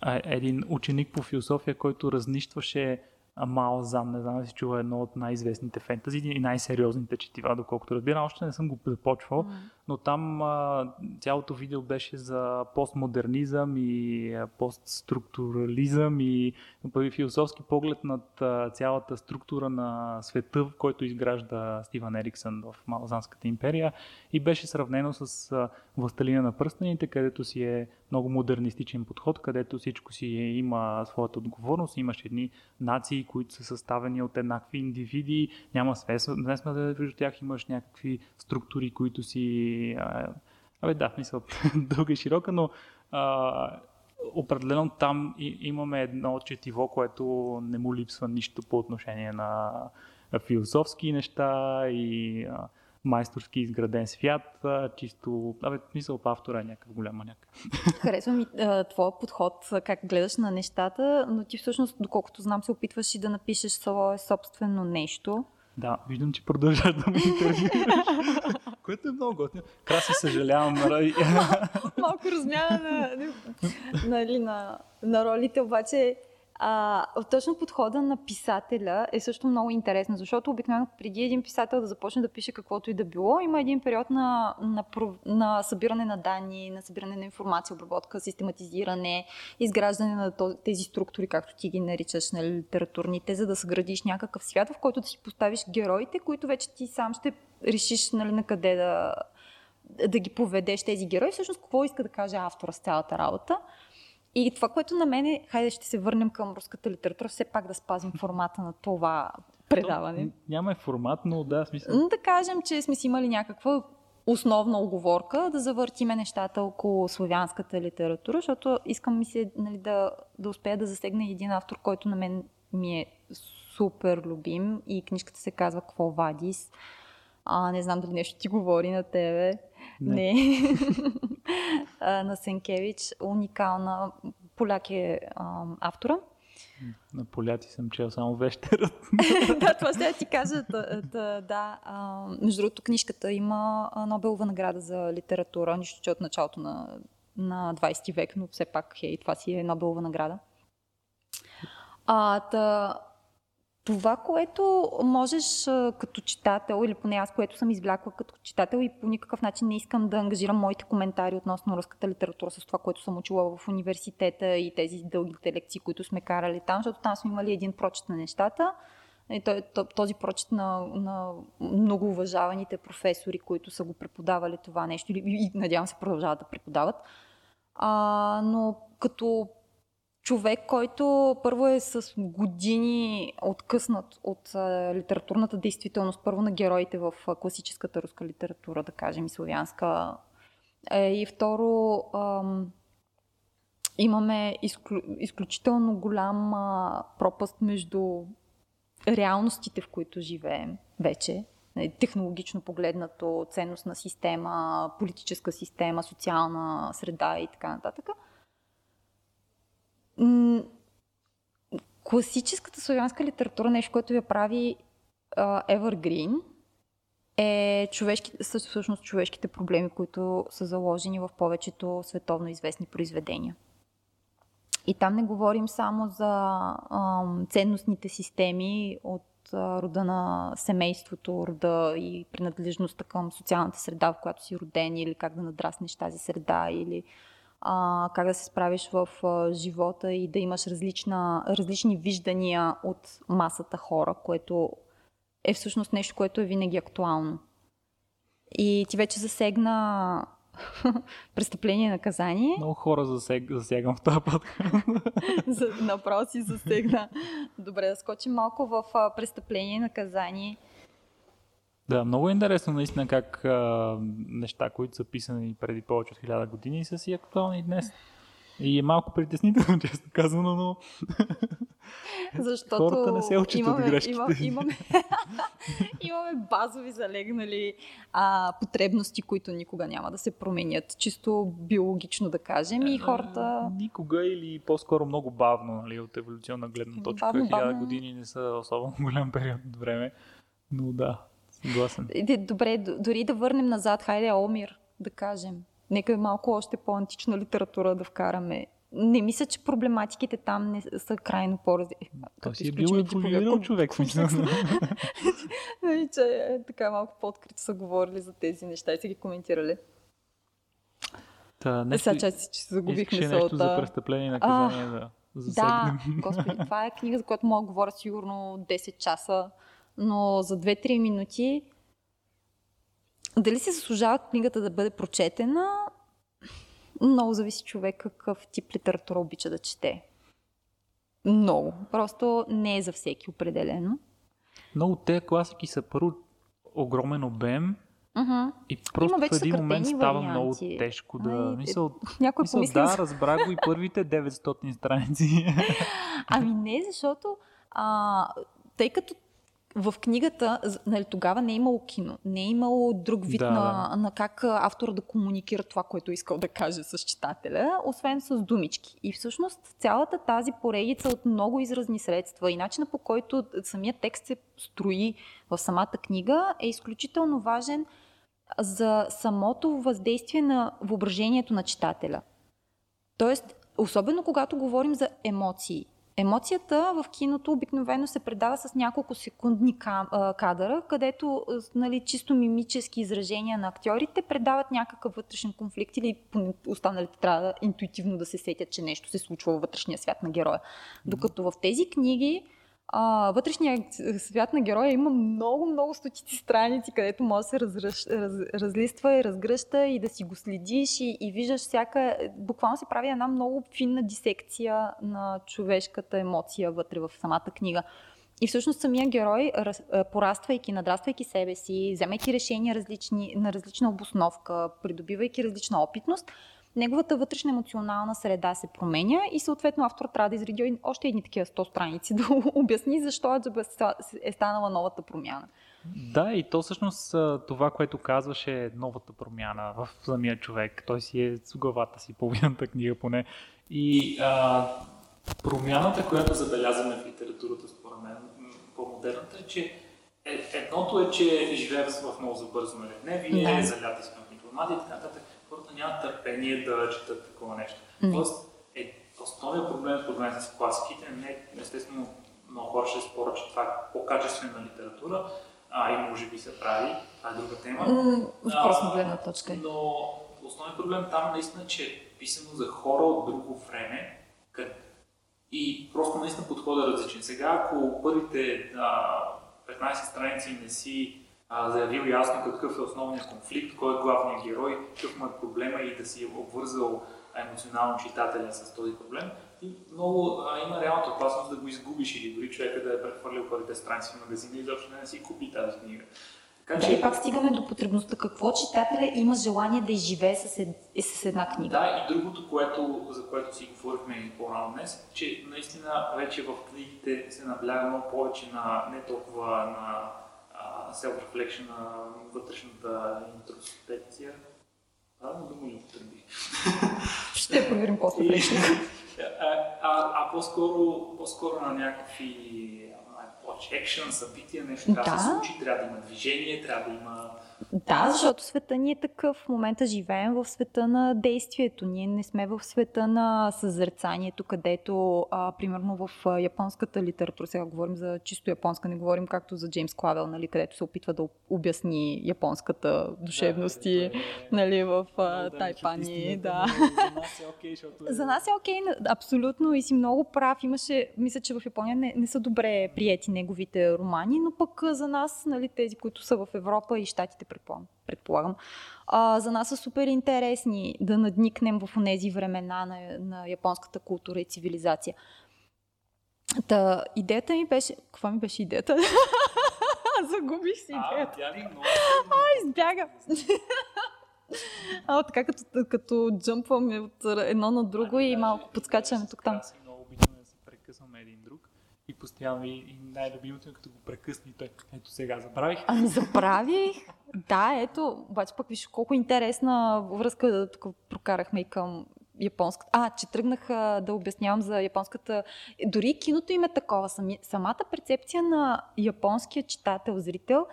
а, един ученик по философия, който разнищваше Мао Зан, не знам да си чува едно от най-известните фентази и най-сериозните четива, доколкото разбирам. Още не съм го започвал, mm. но там а, цялото видео беше за постмодернизъм и а, постструктурализъм и философски поглед над а, цялата структура на света, в който изгражда Стивън Ериксън в Малозанската империя и беше сравнено с а, Властелина на пръстените, където си е много модернистичен подход, където всичко си има своята отговорност. Имаш едни нации, които са съставени от еднакви индивиди, няма смесва между тях, имаш някакви структури, които си... Абе да, мисъл, дълга и широка, но а, определено там имаме едно четиво, което не му липсва нищо по отношение на философски неща и а, майсторски изграден свят, чисто, абе, мисъл по автора е някакъв голям маняк. Харесва ми твоя подход, как гледаш на нещата, но ти всъщност, доколкото знам, се опитваш и да напишеш свое собствено нещо. Да, виждам, че продължаваш да ме интервюираш, което е много готино. Краси съжалявам. Нали? Малко размяна на, нали, на, на ролите, обаче а, точно подхода на писателя е също много интересно, защото обикновено преди един писател да започне да пише каквото и да било, има един период на, на, на събиране на данни, на събиране на информация, обработка, систематизиране, изграждане на тези структури, както ти ги наричаш, на нали, литературните, за да съградиш някакъв свят, в който да си поставиш героите, които вече ти сам ще решиш нали, на къде да, да ги поведеш тези герои. Всъщност, какво иска да каже автора с цялата работа. И това, което на мен е, хайде ще се върнем към руската литература, все пак да спазим формата на това предаване. То, няма формат, но да, смисъл. Да кажем, че сме си имали някаква основна оговорка да завъртиме нещата около славянската литература, защото искам ми се нали, да, да успея да засегна един автор, който на мен ми е супер любим и книжката се казва Кво Вадис. А, не знам дали нещо ти говори на тебе. Не. не. на Сенкевич. Уникална. Поляк е а, автора. На поляци съм чел само вещерът. да, това ще ти кажа. Да, да, да. А, между другото, книжката има Нобелова награда за литература, нищо, че от началото на, на 20 век, но все пак е, това си е Нобелова награда. А, та, това, което можеш като читател, или поне аз, което съм извлякла като читател и по никакъв начин не искам да ангажирам моите коментари относно руската литература с това, което съм учила в университета и тези дългите лекции, които сме карали там, защото там сме имали един прочит на нещата. И този прочит на, на много уважаваните професори, които са го преподавали това нещо и надявам се продължават да преподават. А, но като човек, който първо е с години откъснат от литературната действителност, първо на героите в класическата руска литература, да кажем, и славянска. Е, и второ, ам, имаме изклю, изключително голям пропаст между реалностите, в които живеем вече, технологично погледнато, ценностна система, политическа система, социална среда и така нататък. Класическата славянска литература, нещо, което я прави uh, Evergreen, е човешки, всъщност човешките проблеми, които са заложени в повечето световно известни произведения. И там не говорим само за ам, ценностните системи от а, рода на семейството, рода и принадлежността към социалната среда, в която си роден, или как да надраснеш тази среда, или а, как да се справиш в а, живота и да имаш различна, различни виждания от масата хора, което е всъщност нещо, което е винаги актуално. И ти вече засегна престъпление и наказание. Много хора засег, засягам в този път. Направо си засегна. Добре, да скочим малко в престъпление и наказание. Да, много е интересно наистина как а, неща, които са писани преди повече от хиляда години, са си актуални днес. И е малко притеснително, често казано, но Защото хората не се учат имаме, от грешките. Имаме, имаме, имаме базови залегнали а, потребности, които никога няма да се променят. Чисто биологично да кажем. И хората... Никога или по-скоро много бавно, нали, от еволюционна гледна точка. Бавно, Хиляда бавно. години не са особено голям период от време. Но да, съгласен. Д- Добре, дори да върнем назад, хайде Омир, да кажем. Нека малко още по-антична литература да вкараме. Не мисля, че проблематиките там не са крайно по-различни. Той си е бил еволюирал човек. в. Нали, че е, така малко по-открито са говорили за тези неща и са ги коментирали. Та, Е, нещо, сега си, че се загубих искаше нещо за мисълта. престъпление и наказание да Да, засегнем. господи, това е книга, за която мога да говоря сигурно 10 часа, но за 2-3 минути дали си заслужава книгата да бъде прочетена, много зависи човек какъв тип литература обича да чете. Много. Просто не е за всеки определено. Много тези класики са първо огромен обем Uh-huh. и просто в един момент става варианти. много тежко да... Ай, мисъл, Някой мисъл помисли да, разбрах го и първите 900 страници. Ами не, защото а, тъй като в книгата, нали, тогава не е имало кино, не е имало друг вид Да, на, на как автора да комуникира това, което искал да каже с читателя, освен с думички. И всъщност цялата тази поредица от много изразни средства и начина по който самият текст се строи в самата книга е изключително важен за самото въздействие на въображението на читателя. Тоест, особено когато говорим за емоции. Емоцията в киното обикновено се предава с няколко секундни кадъра, където нали, чисто мимически изражения на актьорите предават някакъв вътрешен конфликт или останалите трябва да интуитивно да се сетят, че нещо се случва във вътрешния свят на героя. Докато в тези книги а, вътрешният свят на героя има много, много стотици страници, където може да се разръщ, раз, разлиства и разгръща и да си го следиш и, и виждаш всяка... Буквално се прави една много финна дисекция на човешката емоция вътре в самата книга. И всъщност самия герой, раз, пораствайки, надраствайки себе си, вземайки решения различни, на различна обосновка, придобивайки различна опитност, неговата вътрешна емоционална среда се променя и съответно автор трябва да изреди още едни такива 100 страници да обясни защо е станала новата промяна. Да, и то всъщност това, което казваше е новата промяна в самия човек. Той си е с главата си, половината книга поне. И а, промяната, която забелязваме в литературата, според мен, по-модерната е, че е, едното е, че живеем в много забързано ежедневие, Да. заляти сме информация и така нататък. Хората нямат търпение да четат такова нещо. Не. Тоест, е, основният проблем според мен с класиките, не, естествено, много хора ще спорят, че това е по-качествена литература, а и може би се прави, това е друга тема. М, Въпрос на А, гледна точка. е. Но основният проблем там наистина, че е писано за хора от друго време къд... и просто наистина подходът е различен. Сега, ако първите а, 15 страници не си а, заявил ясно какъв е основният конфликт, кой е главният герой, какъв му е проблема и да си обвързал емоционално читателя с този проблем. И много а, има реалната опасност да го изгубиш или дори човека да е прехвърлил първите страници в магазина и изобщо не да си купи тази книга. Така, че... Да, и пак стигаме до потребността. Какво читателя има желание да изживее с, ед... с една книга? Да, и другото, което, за което си говорихме по-рано днес, че наистина вече в книгите се набляга много повече на не толкова на self-reflection, на вътрешната интроспекция. Правилно дума ли употребих? Ще проверим после. а, а, а по-скоро, по-скоро на някакви екшен, събития, нещо трябва да се случи, трябва да има движение, трябва да има да, защото света ни е такъв. В момента живеем в света на действието. Ние не сме в света на съзерцанието, където, а, примерно в японската литература, сега говорим за чисто японска, не говорим както за Джеймс Клавел, нали, където се опитва да обясни японската душевност да, и, нали, в а, Тайпани. Да. За нас е окей, okay, За нас е окей, абсолютно и си много прав. Имаше, мисля, че в Япония не, не са добре приети неговите романи, но пък за нас, нали, тези, които са в Европа и Штатите, предполагам, предполагам а, за нас са супер интересни да надникнем в тези времена на, на японската култура и цивилизация. Та, идеята ми беше... Каква ми беше идеята? Загубих си идеята. А, ли много... А, избяга. А, така като, като джъмпваме от едно на друго и малко подскачаме тук-там. Много обичаме да се прекъсваме един друг и постоянно и, най-любимото е като го прекъсни той. Ето сега забравих. Ами забравих. Да, ето, обаче пък виж колко интересна връзка да тук прокарахме и към японската. А, че тръгнах да обяснявам за японската. Дори киното им е такова. Самата перцепция на японския читател, зрител,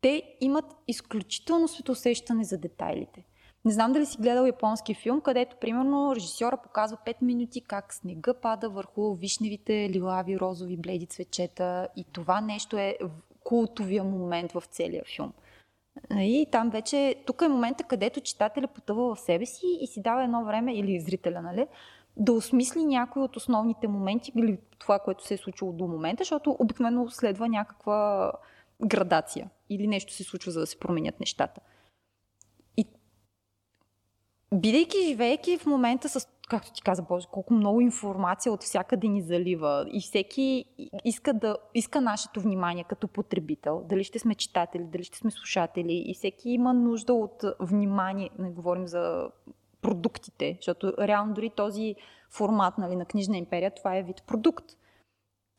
те имат изключително светосещане за детайлите. Не знам дали си гледал японски филм, където, примерно, режисьора показва 5 минути как снега пада върху вишневите лилави, розови, бледи цвечета и това нещо е култовия момент в целия филм. И там вече, тук е момента, където читателя потъва в себе си и си дава едно време, или зрителя, нали, да осмисли някои от основните моменти или това, което се е случило до момента, защото обикновено следва някаква градация или нещо се случва, за да се променят нещата бидейки, живеейки в момента с, както ти каза, Боже, колко много информация от всякъде ни залива и всеки иска, да, иска нашето внимание като потребител, дали ще сме читатели, дали ще сме слушатели и всеки има нужда от внимание, не говорим за продуктите, защото реално дори този формат нали, на книжна империя, това е вид продукт.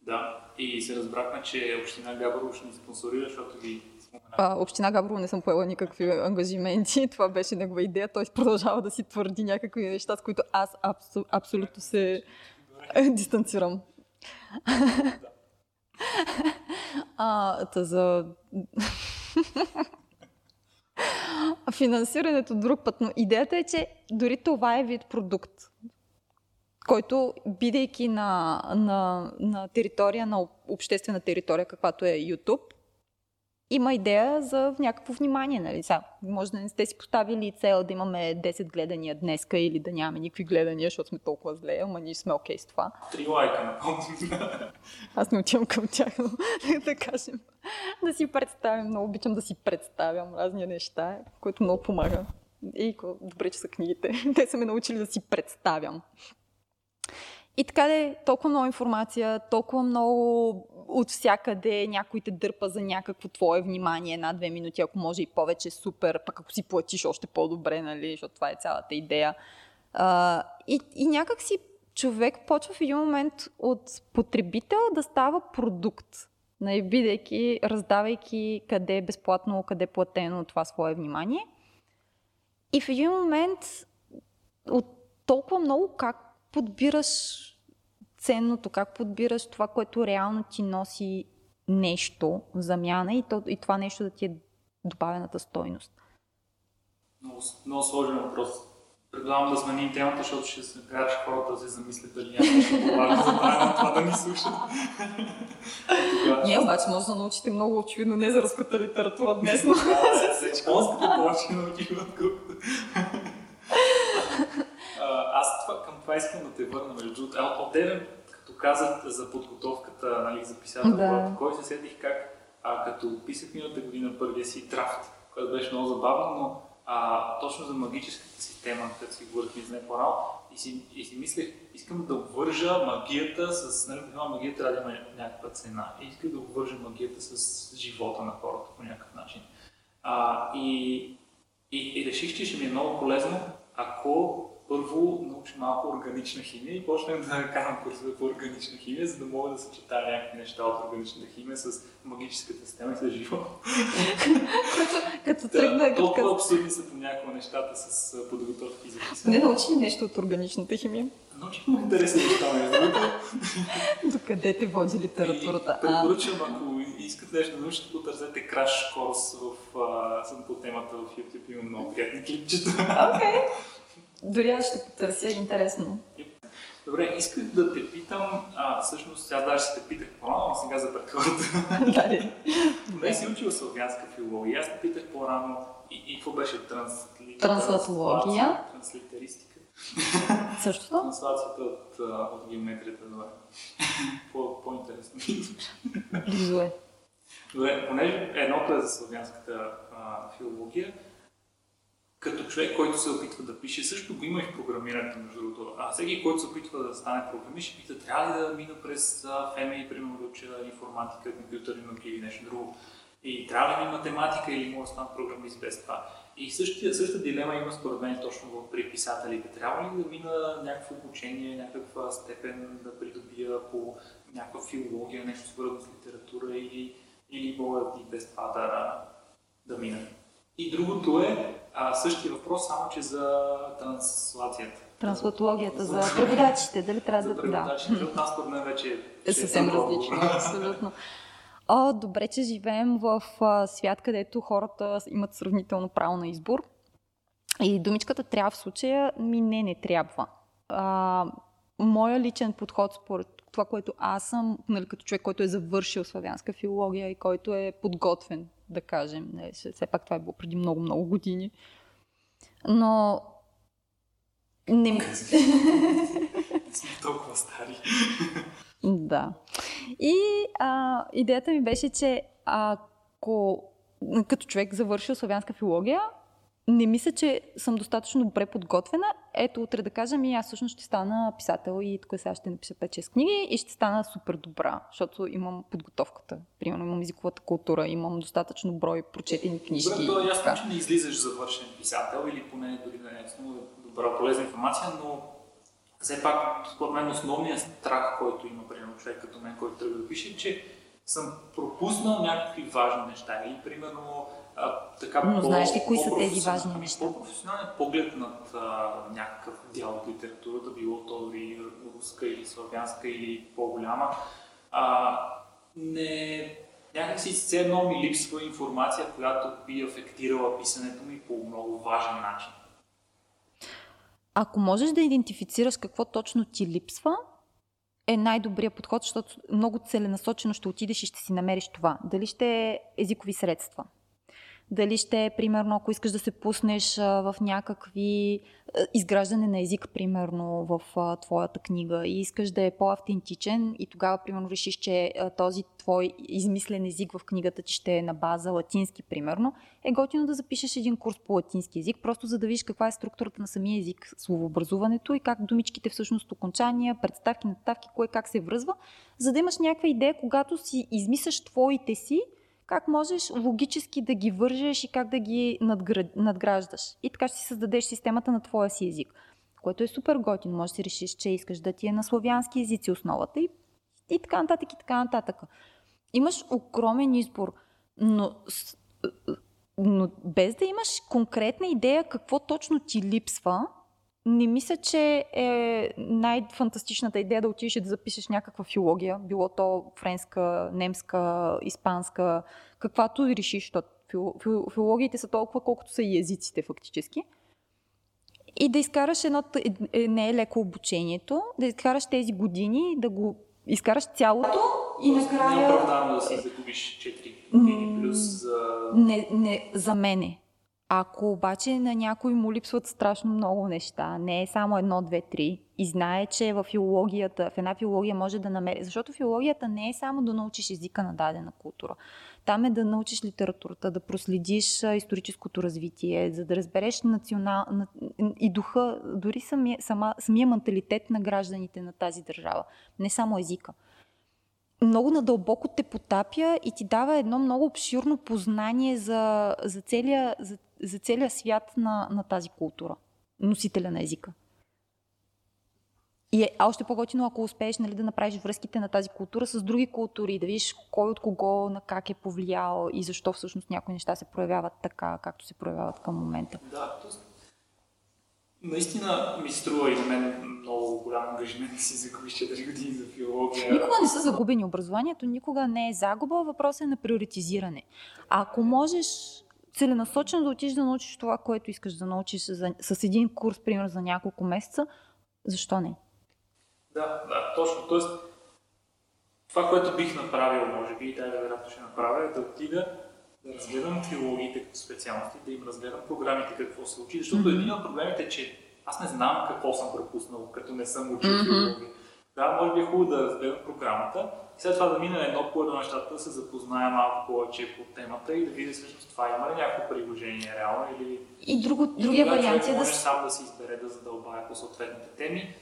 Да, и се разбрахме, че Община Габрово ще ни спонсорира, защото ги а, община Габрово не съм поела никакви ангажименти. Това беше негова идея. Той продължава да си твърди някакви неща, с които аз абсу, абсолютно се дистанцирам. а, та за... Финансирането друг път, но идеята е, че дори това е вид продукт, който, бидейки на, на, на територия, на обществена територия, каквато е YouTube, има идея за някакво внимание. Нали? Сега, може да не сте си поставили цел да имаме 10 гледания днеска или да нямаме никакви гледания, защото сме толкова зле, ама ние сме окей okay с това. Три лайка напълно. Аз не отивам към тях, но да кажем, да си представям. Много обичам да си представям разни неща, което много помага. И добре, че са книгите. Те са ме научили да си представям. И така де, толкова много информация, толкова много от всякъде някой те дърпа за някакво твое внимание, една-две минути, ако може и повече, супер, пък ако си платиш още по-добре, нали, защото това е цялата идея. А, и, и някак си човек почва в един момент от потребител да става продукт, нали, бидейки, раздавайки къде е безплатно, къде е платено това свое внимание. И в един момент от толкова много как подбираш ценното, как подбираш това, което реално ти носи нещо в замяна и, то, и това нещо да ти е добавената стойност? Много, много сложен въпрос. Предлагам да сменим темата, защото ще се кажа, че хората се замислят дали няма нещо по-важно за това да ни слушат. Не, обаче може да научите много очевидно не за руската литература днес. Но... За японската повече научих, отколкото това, към това искам да те върна, между другото. Отделен, като казах за подготовката нали, за писател, да. кой се седих как а, като писах миналата година първия си драфт, което беше много забавно, но а, точно за магическата система, като си говорихме за не по-рано, и си, и си мислех, искам да обвържа магията с, нали, магията трябва да има някаква цена, и исках да обвържа магията с живота на хората по някакъв начин. А, и, и, и реших, че ще ми е много полезно, ако първо науча малко органична химия и почнем да карам курсове по органична химия, за да мога да съчетая някакви неща от органичната химия с магическата система и с живота. като тръгна... Толкова абсурдни са понякога нещата с подготовки за писане. Не научи нещо от органичната химия? Научих много интересни неща, между другото. Докъде те води литературата? Препоръчвам, ако искат нещо да научите, потърсете краш курс в, а, по темата в YouTube. Има много приятни клипчета. Окей. Дори аз ще потърся, интересно. Добре, исках да те питам, а, всъщност аз даже ще те питах по-рано, а сега за пред хората. да, Не си учила славянска филология, аз те питах по-рано и, и какво беше трансли... транслатология? Транслитеристика. Същото? Транслацията от, от геометрията, добре. По, по-интересно. Близо е. Добре, понеже едното е за славянската а, филология, като човек, който се опитва да пише, също го има и в програмирането, между другото. А всеки, който се опитва да стане програмист, пита, трябва ли да мина през ФМИ, примерно да уча информатика, компютърни науки или нещо друго. И трябва ли ми математика или мога да стана програмист без това. И същия, същата дилема има според мен точно при писателите. Трябва ли да мина някакво обучение, някаква степен да придобия по някаква филология, нещо свързано с литература или, или мога и без това да, да мина? И другото е а, същия въпрос, само че за транслацията. Транслатологията, за преводачите, дали трябва да... За преводачите, да. от нас според мен вече е, е съвсем различно, абсолютно. О, добре, че живеем в а, свят, където хората имат сравнително право на избор. И думичката трябва в случая ми не, не трябва. А, моя личен подход според това, което аз съм, нали, като човек, който е завършил славянска филология и който е подготвен да кажем. Не, все пак това е било преди много-много години. Но не... Сме толкова стари. да. И а, идеята ми беше, че ако като човек завършил славянска филология, не мисля, че съм достатъчно добре подготвена. Ето, утре да кажем, и аз всъщност ще стана писател и тук сега ще напиша 5-6 книги и ще стана супер добра, защото имам подготовката. Примерно имам езиковата култура, имам достатъчно брой прочетени книжки. Добре, то е ясно, че не излизаш завършен писател или поне дори да не е добра полезна информация, но все пак, според мен, основният страх, който има, примерно, човек като мен, който трябва да пише, че съм пропуснал някакви важни неща. Или, примерно, а, така, Но знаеш ли кои са тези важни неща? По-професионален поглед над а, някакъв дял от литературата, било то и руска или славянска или по-голяма, а, не, някакси все едно ми липсва информация, която би афектирала писането ми по много важен начин. Ако можеш да идентифицираш какво точно ти липсва, е най-добрият подход, защото много целенасочено ще отидеш и ще си намериш това. Дали ще е езикови средства, дали ще е, примерно, ако искаш да се пуснеш в някакви изграждане на език, примерно, в твоята книга и искаш да е по-автентичен и тогава, примерно, решиш, че този твой измислен език в книгата ти ще е на база латински, примерно, е готино да запишеш един курс по латински език, просто за да видиш каква е структурата на самия език, словообразуването и как думичките всъщност окончания, представки, надставки, кое как се връзва, за да имаш някаква идея, когато си измисляш твоите си, как можеш логически да ги вържеш и как да ги надграждаш. И така ще си създадеш системата на твоя си език, което е супер готино. Може да си решиш, че искаш да ти е на славянски езици основата и, и така нататък и така нататък. Имаш огромен избор, но, но без да имаш конкретна идея какво точно ти липсва, не мисля, че е най-фантастичната идея да отидеш и да запишеш някаква филология, било то френска, немска, испанска, каквато решиш, защото филологиите са толкова, колкото са и езиците фактически. И да изкараш едно, е, не е леко обучението, да изкараш тези години, да го изкараш цялото и накрая... Не оправдано да си загубиш 4 години плюс за... Не, не, за мене. Ако обаче на някой му липсват страшно много неща, не е само едно, две, три, и знае, че в филологията, в една филология може да намери, защото филологията не е само да научиш езика на дадена култура. Там е да научиш литературата, да проследиш историческото развитие, за да разбереш национал... и духа, дори самия, сама, самия менталитет на гражданите на тази държава, не само езика много надълбоко те потапя и ти дава едно много обширно познание за, за, целия, за, за целия свят на, на тази култура, носителя на езика. И е още по-готино, ако успееш нали, да направиш връзките на тази култура с други култури, да видиш кой от кого, на как е повлиял и защо всъщност някои неща се проявяват така, както се проявяват към момента. Да, наистина ми струва и на мен много голям ангажимент си загубиш 4 години за филология. Никога не са загубени образованието, никога не е загуба, въпросът е на приоритизиране. А ако можеш целенасочено да отидеш да научиш това, което искаш да научиш за, с един курс, примерно за няколко месеца, защо не? Да, да, точно. Тоест, това, което бих направил, може би, и тази вероятно ще направя, е да отида да разгледам филологиите като специалности, да им разгледам програмите какво се учи, защото mm-hmm. един от проблемите е, че аз не знам какво съм пропуснал, като не съм учил mm-hmm. филология. Да, може би е хубаво да разгледам програмата. И след това да мина едно по едно нещата, да се запозная малко повече по темата и да видя всъщност това има ли някакво приложение реално или... И друго, другия вариант е да... Може сам да се избере да задълбая по съответните теми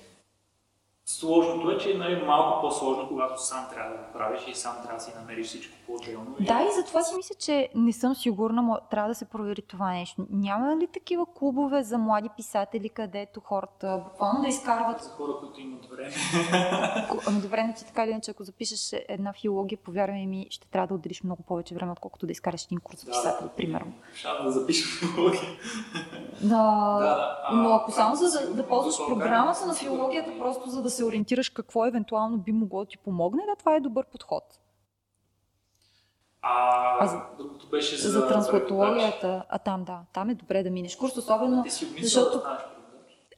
Сложното е, че е нали, малко по-сложно, когато сам трябва да го правиш и сам трябва да си намериш всичко по-отделно. Да, и затова си мисля, че не съм сигурна, трябва да се провери това нещо. Няма ли такива клубове за млади писатели, където хората буквално да изкарват... За хора, които имат време. Ами добре, не ти така или иначе, ако запишеш една филология, повярвай ми, ще трябва да отделиш много повече време, отколкото да изкараш един курс за писатели, да, примерно. Ще да запиша филология. Да, да, но ако само за да, да ползваш програмата на филологията, просто за да се ориентираш какво евентуално би могло да ти помогне, да, това е добър подход. А, а другото беше за, за трансплантологията. А там, да, там е добре да минеш курс, особено. защото... Да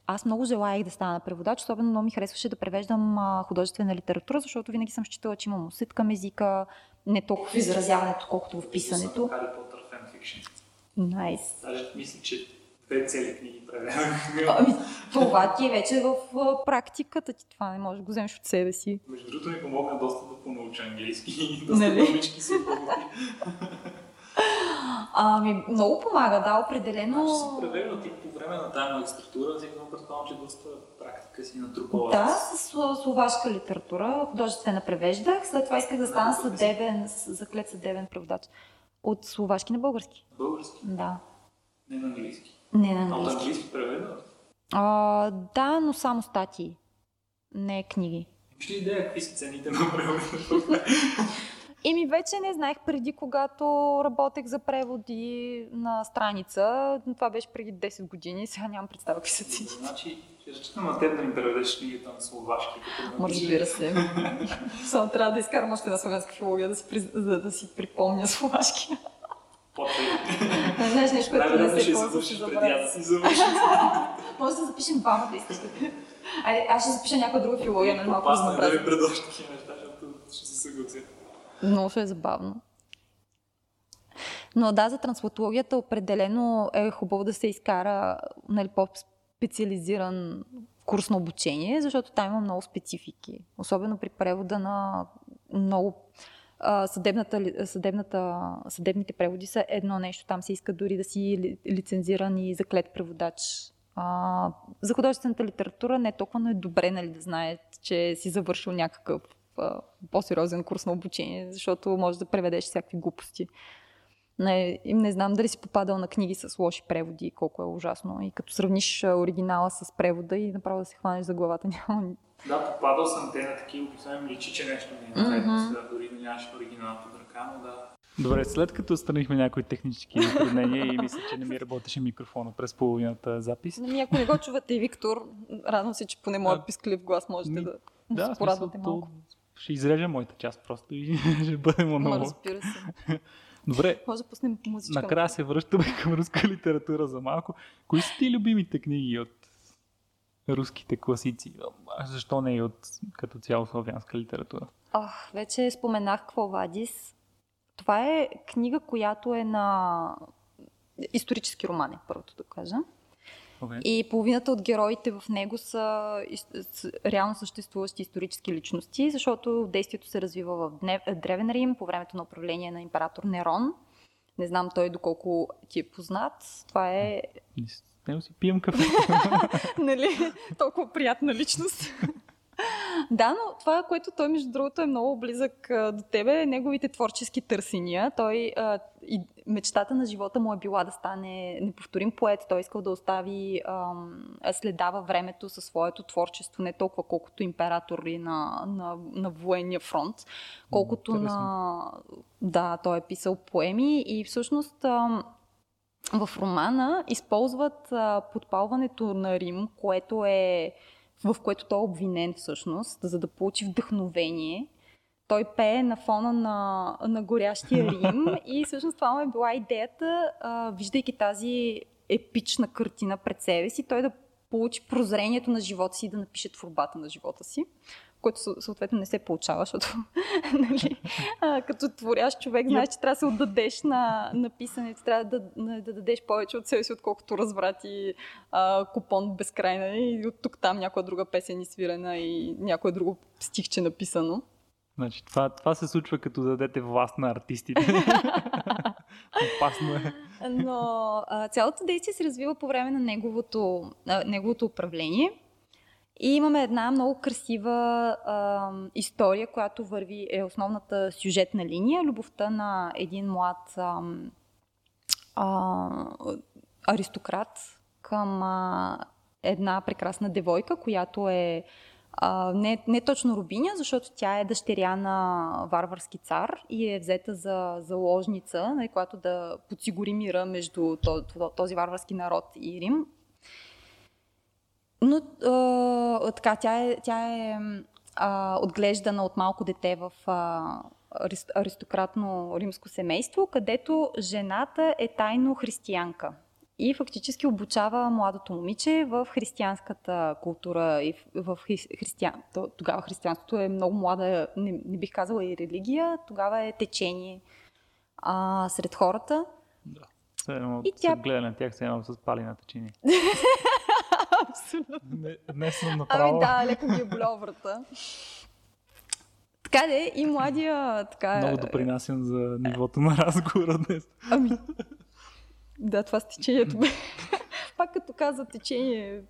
аз много желаях да стана преводач, особено много ми харесваше да превеждам а, художествена литература, защото винаги съм считала, че имам усет към езика, не толкова в изразяването, колкото в писането. Найс. Nice. Даже мисля, че две цели книги преведах. Ами, това ти е вече в практиката ти. Това не можеш да го вземеш от себе си. Между другото ми помогна доста да понауча английски и доста нали? думички си Ами, много помага, да, определено. Съм превеждал ти по време на тази магистратура, сигурно предполагам, че доста практика си натрупала. Да, с словашка литература, художествена превеждах, след това исках да стана съдебен, заклет съдебен преводач. От словашки на български. Български? Да. Не на английски. Не на английски. А от английски преведа? А, да, но само статии. Не книги. Имаш ли идея какви са цените на превода? Еми вече не знаех преди, когато работех за преводи на страница. Това беше преди 10 години, сега нямам представа какви са цените. Значи, ще разчитам на теб да ни преведеш книгата на словашки. Ма разбира се. Само трябва да изкарам още една словенска филология, да си, да, да си припомня словашки. Не знаеш нещо, което не се ползва, ще забравя. Може да запишем двамата, да Айде, аз ще запиша някаква друга филология, на малко разнообразие. Да ви предложа такива неща, защото ще се съглася. Много ще е забавно. Но да, за трансплантологията определено е хубаво да се изкара нали, по-специализиран курс на обучение, защото там има много специфики. Особено при превода на много съдебната, съдебната, съдебните преводи са едно нещо. Там се иска дори да си лицензиран и заклет преводач. А, за художествената литература не е толкова, но е добре нали, да знаят, че си завършил някакъв а, по-сериозен курс на обучение, защото може да преведеш всякакви глупости. Не, не знам дали си попадал на книги с лоши преводи, колко е ужасно. И като сравниш оригинала с превода и направо да се хванеш за главата, няма да, попадал съм те на такива, обикновено личи, че нещо не е mm-hmm. дори да нямаш оригиналната ръка, но да. Добре, след като отстранихме някои технически затруднения и мисля, че не ми работеше микрофона през половината запис. Ами ако не го чувате, Виктор, радвам се, че поне моят писклив глас можете да, да се порадвате малко. Ще изрежа моята част просто и ще бъде много. разбира се. Добре. Може да пуснем музичка. Накрая се връщаме към руска литература за малко. Кои са ти любимите книги от руските класици? А защо не и от като цяло славянска литература? Ах, вече споменах Квалвадис. Това е книга, която е на исторически роман, е първото да кажа. Okay. И половината от героите в него са реално съществуващи исторически личности, защото действието се развива в Древен Рим по времето на управление на император Нерон. Не знам той доколко ти е познат. Това е... С него си пием кафе. нали? Толкова приятна личност. Да, но това, което той, между другото, е много близък а, до тебе, е неговите творчески търсения. Той, а, и мечтата на живота му е била да стане неповторим поет. Той искал да остави а, следа във времето със своето творчество, не толкова колкото императори на, на, на военния фронт, колкото Интересно. на... Да, той е писал поеми и всъщност... А, в романа използват а, подпалването на Рим, което е в което той е обвинен всъщност, за да получи вдъхновение. Той пее на фона на, на горящия Рим и всъщност това му е била идеята, а, виждайки тази епична картина пред себе си, той да получи прозрението на живота си и да напише творбата на живота си което съответно не се получава, защото нали, а, като творящ човек знаеш, че трябва да се отдадеш на, на писането, трябва да, да, да дадеш повече от себе си, отколкото разврати а, купон безкрайна и от тук там някоя друга песен изсвирена и някое друго стихче написано. Значи, това, това се случва като дадете власт на артистите. Опасно е. Но а, цялото действие се развива по време на неговото, а, неговото управление. И имаме една много красива а, история, която върви, е основната сюжетна линия. Любовта на един млад а, а, аристократ към а, една прекрасна девойка, която е а, не, не точно рубиня, защото тя е дъщеря на варварски цар и е взета за заложница, нали, която да подсигури мира между този варварски народ и Рим. Но а, така, тя е, тя е а, отглеждана от малко дете в а, аристократно римско семейство, където жената е тайно християнка. И фактически обучава младото момиче в християнската култура и в християн. Тогава християнството е много млада, не, не бих казала и религия, тогава е течение а, сред хората. Да. Все и тя... гледа на тях, се едно с пали на течение. Не, не съм направо. Ами да, леко ги е боля врата. Така де, и младия така... Много допринасям за нивото на разговора днес. Ами, да, това с течението бе. Пак като каза течение,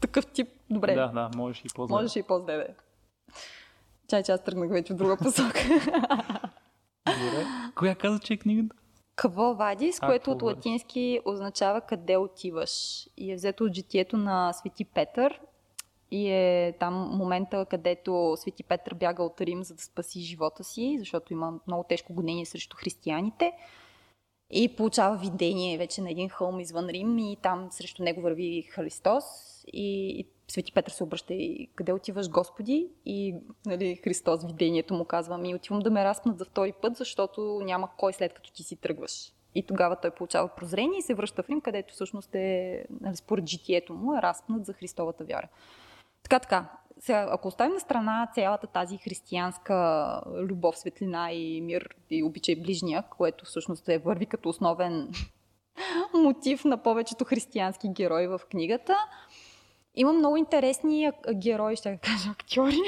такъв тип, добре. Да, да, можеш и по-зле. Можеш и по-зле, Чай, че аз тръгнах вече в друга посока. Добре. Коя каза, че е книгата? Кво вадис, а, което от латински означава къде отиваш. И е взето от житието на Свети Петър. И е там момента, където Свети Петър бяга от Рим, за да спаси живота си, защото има много тежко гонение срещу християните. И получава видение вече на един хълм извън Рим и там срещу него върви Христос. И, и Свети Петър се обръща и къде отиваш Господи? И нали, Христос видението му казва, ми отивам да ме разпнат за втори път, защото няма кой след като ти си тръгваш. И тогава той получава прозрение и се връща в Рим, където всъщност е, нали, според житието му, е разпнат за Христовата вяра. Така, така. Сега, ако оставим на страна цялата тази християнска любов, светлина и мир и обичай ближния, което всъщност е върви като основен мотив на повечето християнски герои в книгата, има много интересни герои, ще кажа актьори.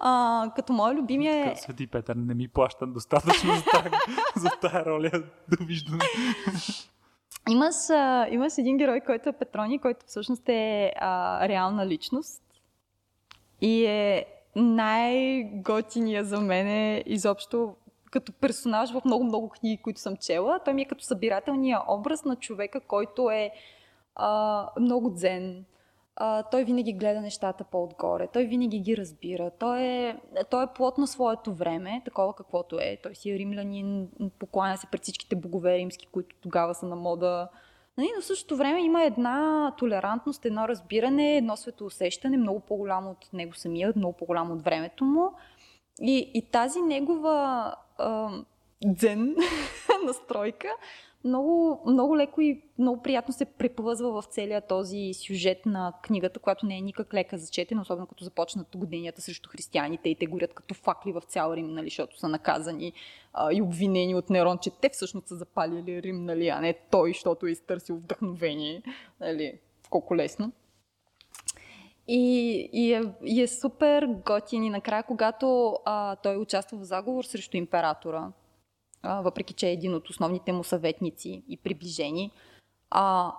а, като мой любимия е... Свети Петър, не ми плащат достатъчно за тази, за тази роля довиждане. Имаш, а, имаш един герой, който е Петрони, който всъщност е а, реална личност. И е най-готиния за мен е изобщо като персонаж в много-много книги, които съм чела. Той ми е като събирателния образ на човека, който е а, много дзен. А, той винаги гледа нещата по-отгоре. Той винаги ги разбира. Той е, той е плод на своето време, такова каквото е. Той си е римлянин, покланя се пред всичките богове римски, които тогава са на мода. Нали, но в същото време има една толерантност, едно разбиране, едно светоусещане, много по-голямо от него самия, много по-голямо от времето му. И, и тази негова а, дзен настройка много, много леко и много приятно се преплъзва в целия този сюжет на книгата, която не е никак лека за четене, особено като започнат годинията срещу християните и те горят като факли в цял Рим, нали, защото са наказани а, и обвинени от Нерон, че те всъщност са запалили Рим, нали, а не той, защото е изтърсил вдъхновение. Нали, колко лесно. И, и, е, и е супер готин и накрая, когато а, той участва в заговор срещу императора, а, въпреки че е един от основните му съветници и приближени, а,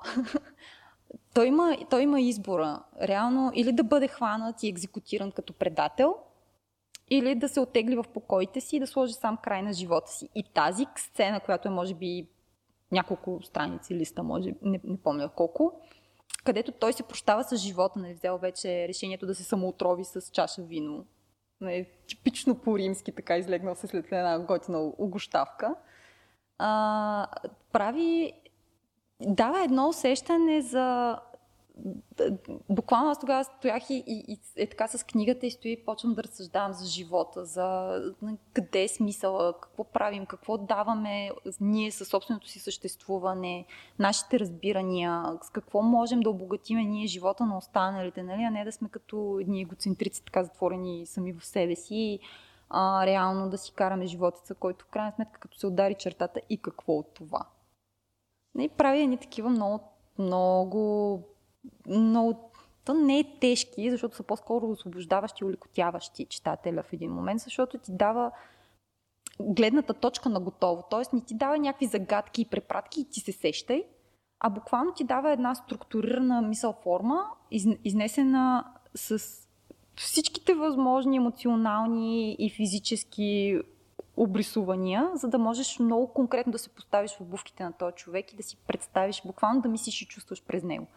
той, има, той има избора. Реално или да бъде хванат и екзекутиран като предател, или да се отегли в покоите си и да сложи сам край на живота си. И тази сцена, която е може би няколко страници листа, може, не, не помня колко, където той се прощава с живота, нали, взел вече решението да се самоотрови с чаша вино. Нали, типично по-римски, така излегнал се след една готина огощавка. А, прави, дава едно усещане за буквално аз тогава стоях и, и, и е така с книгата и стои и почвам да разсъждавам за живота, за къде е смисъла, какво правим, какво даваме ние със собственото си съществуване, нашите разбирания, с какво можем да обогатиме ние живота на останалите, нали? а не да сме като едни егоцентрици, така затворени сами в себе си а, реално да си караме животица, който в крайна сметка като се удари чертата и какво от това. И нали, прави едни такива много, много но то не е тежки, защото са по-скоро освобождаващи и улекотяващи читателя в един момент, защото ти дава гледната точка на готово. Тоест не ти дава някакви загадки и препратки и ти се сещай, а буквално ти дава една структурирана мисъл форма, изнесена с всичките възможни емоционални и физически обрисувания, за да можеш много конкретно да се поставиш в обувките на този човек и да си представиш, буквално да мислиш и чувстваш през него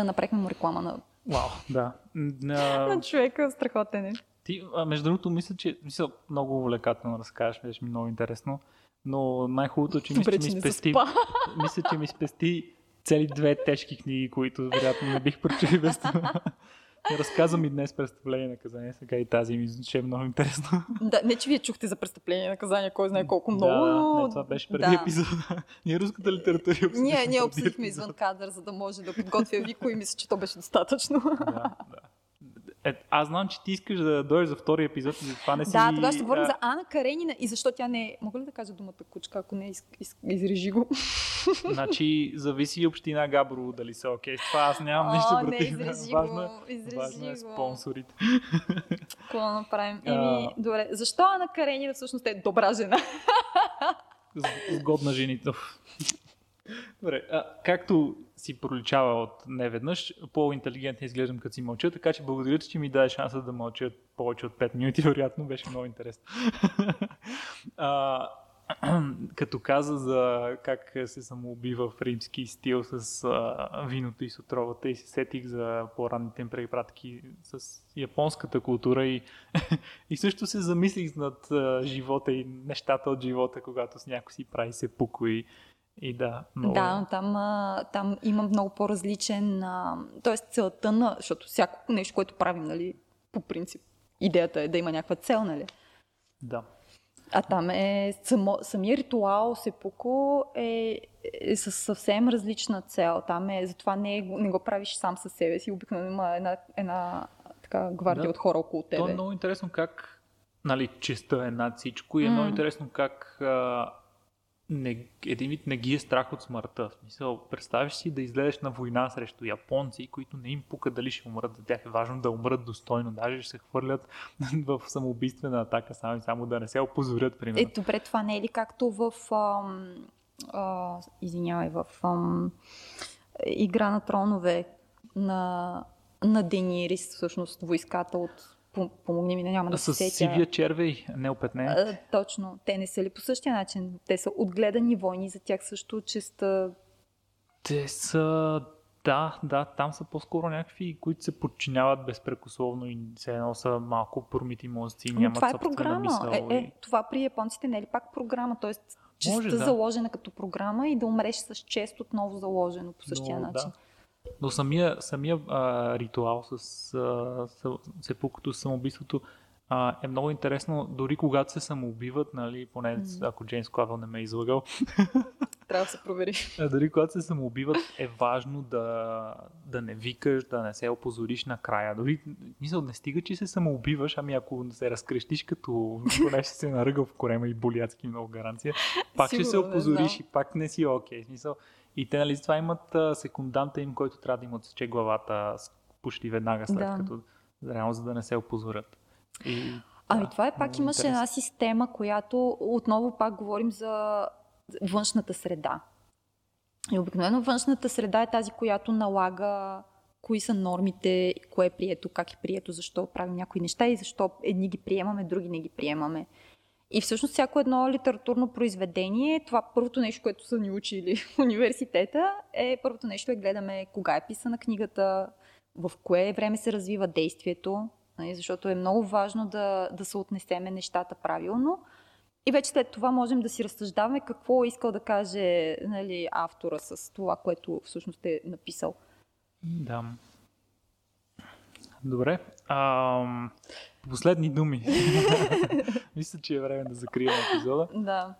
да направихме му реклама на... Вау, да. На, на човека, страхотен е. Ти, а, между другото, мисля, че мисля, много увлекателно разкажеш, беше ми много интересно, но най-хубавото, че мисля, че ми спести, мисля, че ми спести цели две тежки книги, които вероятно не бих прочели без това. Разказвам и днес престъпление наказание, сега и тази ми звучи много интересно. Да, не, че вие чухте за престъпление наказание, кой знае колко много. Да, не, това беше преди да. епизода. Ние руската литература Ние, ние обсъдихме извън кадър, за да може да подготвя Вико и мисля, че то беше достатъчно. Да, да. Е, аз знам, че ти искаш да дойдеш за втори епизод и за това не си... Да, тогава ще говорим а... за Ана Каренина и защо тя не е... Мога ли да кажа думата кучка, ако не из... Из... изрежи го? Значи, зависи община Габрово дали са окей. Okay. Това аз нямам нищо против. Не, изрежи важно, го. Изрежи важно е спонсорите. Какво направим? Еми, добре. Защо Ана Каренина всъщност е добра жена? Сгодна жените. Добре, а, както си проличава от неведнъж, по-интелигентно изглеждам като си мълча, така че благодаря че ми даде шанса да мълча повече от 5 минути, вероятно беше много интересно. а, като каза за как се самоубива в римски стил с а, виното и с отровата и се сетих за по-ранните им препратки с японската култура и, и също се замислих над а, живота и нещата от живота, когато с някой си прави се пуко и и да, много... Да, там, там има много по-различен... Тоест целта на... Защото всяко нещо, което правим, нали, по принцип, идеята е да има някаква цел, нали? Да. А там е... Само, самия ритуал Сепуко е, е с съвсем различна цел. Там е... Затова не, е, не го правиш сам със себе си. Обикновено има една, една така гвардия да. от хора около тебе. То е много интересно как нали, честа е над всичко и е mm. много интересно как а, не, един вид не ги е страх от смъртта. В смисъл, представиш си да излезеш на война срещу японци, които не им пука дали ще умрат. За тях е важно да умрат достойно. Даже ще се хвърлят в самоубийствена атака, само, само да не се опозорят, примерно. Е, добре, това не е ли както в... Ам, а, извинявай, в ам, Игра на тронове на, на Денирис, всъщност войската от помогни ми, няма да се сетя. С сивия червей, не опетне. Точно. Те не са ли по същия начин? Те са отгледани войни, за тях също честа... Те са... Да, да, там са по-скоро някакви, които се подчиняват безпрекословно и се едно са малко промити мозъци, нямат това е програма. Мисъл. Е, е, това при японците не е ли пак програма? Тоест, честа да. заложена като програма и да умреш с чест отново заложено по същия Но, начин. Да. Но самия, самия а, ритуал с, а, с сепукото, самоубийството а, е много интересно, дори когато се самоубиват, нали, поне mm-hmm. ако Джеймс Клавел не ме е излагал. Трябва да се провери. дори когато се самоубиват, е важно да, да не викаш, да не се опозориш накрая. Дори, мисъл, не стига, че се самоубиваш, ами ако се разкрещиш като поне ще се наръгал в корема и боляцки много гаранция, пак Сигурно, ще се опозориш и пак не си окей. Okay. Смисъл, и те, нали, това имат а, секунданта им, който трябва да им отсече главата почти веднага след да. като реално за да не се опозорят. И, ами да, това е пак имаше интересно. една система, която отново пак говорим за външната среда. И обикновено външната среда е тази, която налага кои са нормите, кое е прието, как е прието, защо правим някои неща и защо едни ги приемаме, други не ги приемаме. И всъщност всяко едно литературно произведение, това първото нещо, което са ни учили в университета, е първото нещо е гледаме кога е писана книгата, в кое време се развива действието, нали, защото е много важно да, да се отнесеме нещата правилно. И вече след това можем да си разсъждаваме какво е искал да каже нали, автора с това, което всъщност е написал. Да. Добре. А, последни думи. Мисля, че е време да закрием епизода. Да.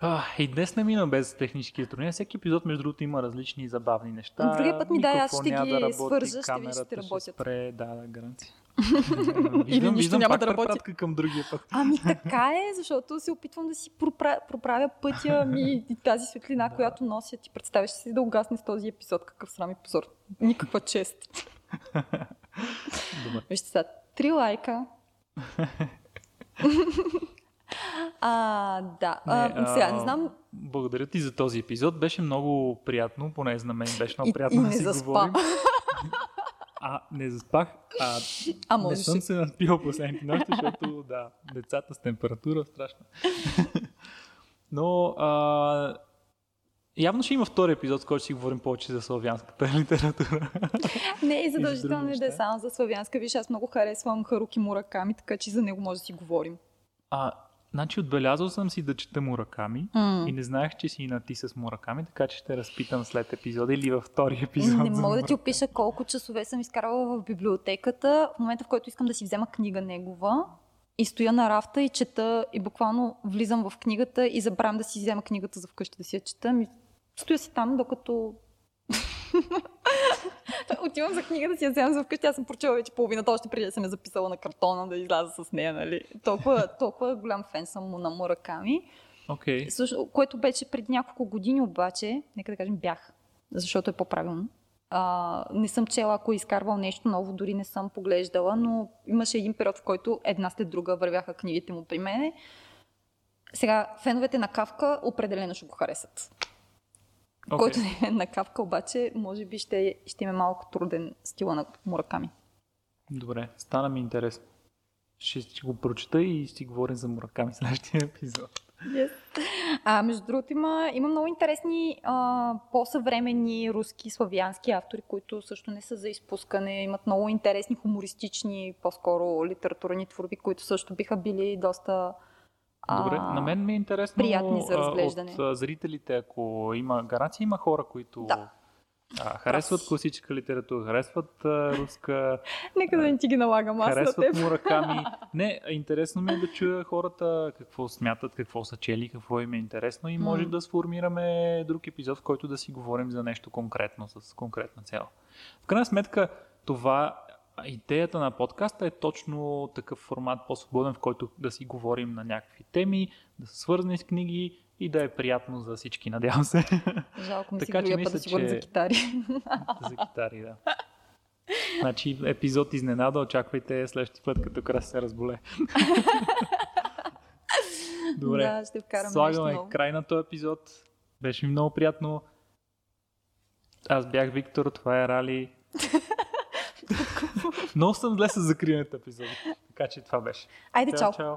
А, и днес не мина без технически затруднения. Всеки епизод, между другото, има различни забавни неща. Другия път ми дай, аз ще ги да работи, свържа, ще ви ще работят. Ще спре, да, да, гаранция. Или нищо няма да работи. към другия път. Ами така е, защото се опитвам да си проправя, проправя пътя ми и тази светлина, да. която нося. Ти представяш си да угасне с този епизод. Какъв срам и позор. Никаква чест. Вижте сега, три лайка. А, да. Не, а, сега, не знам. Благодаря ти за този епизод. Беше много приятно, поне за мен беше много приятно и, и да си заспа. говорим. А, не заспах. А, а не съм се наспил последните нощи, защото да, децата с температура страшно. Но а, Явно ще има втори епизод, с който си говорим повече за славянската литература. Не е задължително да е само за славянска. Виж, аз много харесвам Харуки Мураками, така че за него може да си говорим. А, Значи отбелязал съм си да чета Мураками mm. и не знаех, че си и на ти с Мураками, така че ще разпитам след епизода или във втори епизод. Не мога да ти опиша колко часове съм изкарвала в библиотеката, в момента в който искам да си взема книга негова и стоя на рафта и чета и буквално влизам в книгата и забравям да си взема книгата за вкъщи да си я чета. Стоя си там, докато Отивам за книга да си я вземам за вкъщи. Аз съм прочела вече половината, още преди да съм я записала на картона да изляза с нея. Нали? Толкова, толкова голям фен съм му на Мураками. Okay. Също, което беше преди няколко години обаче, нека да кажем бях, защото е по-правилно. А, не съм чела, ако е изкарвал нещо ново, дори не съм поглеждала, но имаше един период, в който една след друга вървяха книгите му при мене. Сега, феновете на Кавка определено ще го харесат. Okay. Който е на капка, обаче, може би ще, ще има малко труден стила на Мураками. Добре, стана ми интересно. Ще, ще го прочета и ще говорим за Мураками в следващия епизод. Yes. А, между другото, има, има много интересни а, по-съвременни руски, славянски автори, които също не са за изпускане. Имат много интересни, хумористични, по-скоро литературни творби, които също биха били доста Добре, на мен ми е интересно приятни за разглеждане. от зрителите, ако има гаранция, има хора, които да. а, харесват Аз... класическа литература, харесват а, руска... Нека да не ти ги налагам аз Харесват мураками. Не, интересно ми е да чуя хората какво смятат, какво са чели, какво им е интересно и може mm. да сформираме друг епизод, в който да си говорим за нещо конкретно, с конкретна цел. В крайна сметка, това идеята на подкаста е точно такъв формат по-свободен, в който да си говорим на някакви теми, да са свързани с книги и да е приятно за всички, надявам се. Жалко ми така, си че мисля, да си че... за китари. за китари, да. Значи епизод изненада, очаквайте следващия път, като крас се разболе. Добре, да, ще слагаме край на този епизод. Беше ми много приятно. Аз бях Виктор, това е Рали. Много съм зле с закриването епизода. Така че това беше. Айде, чао. чао.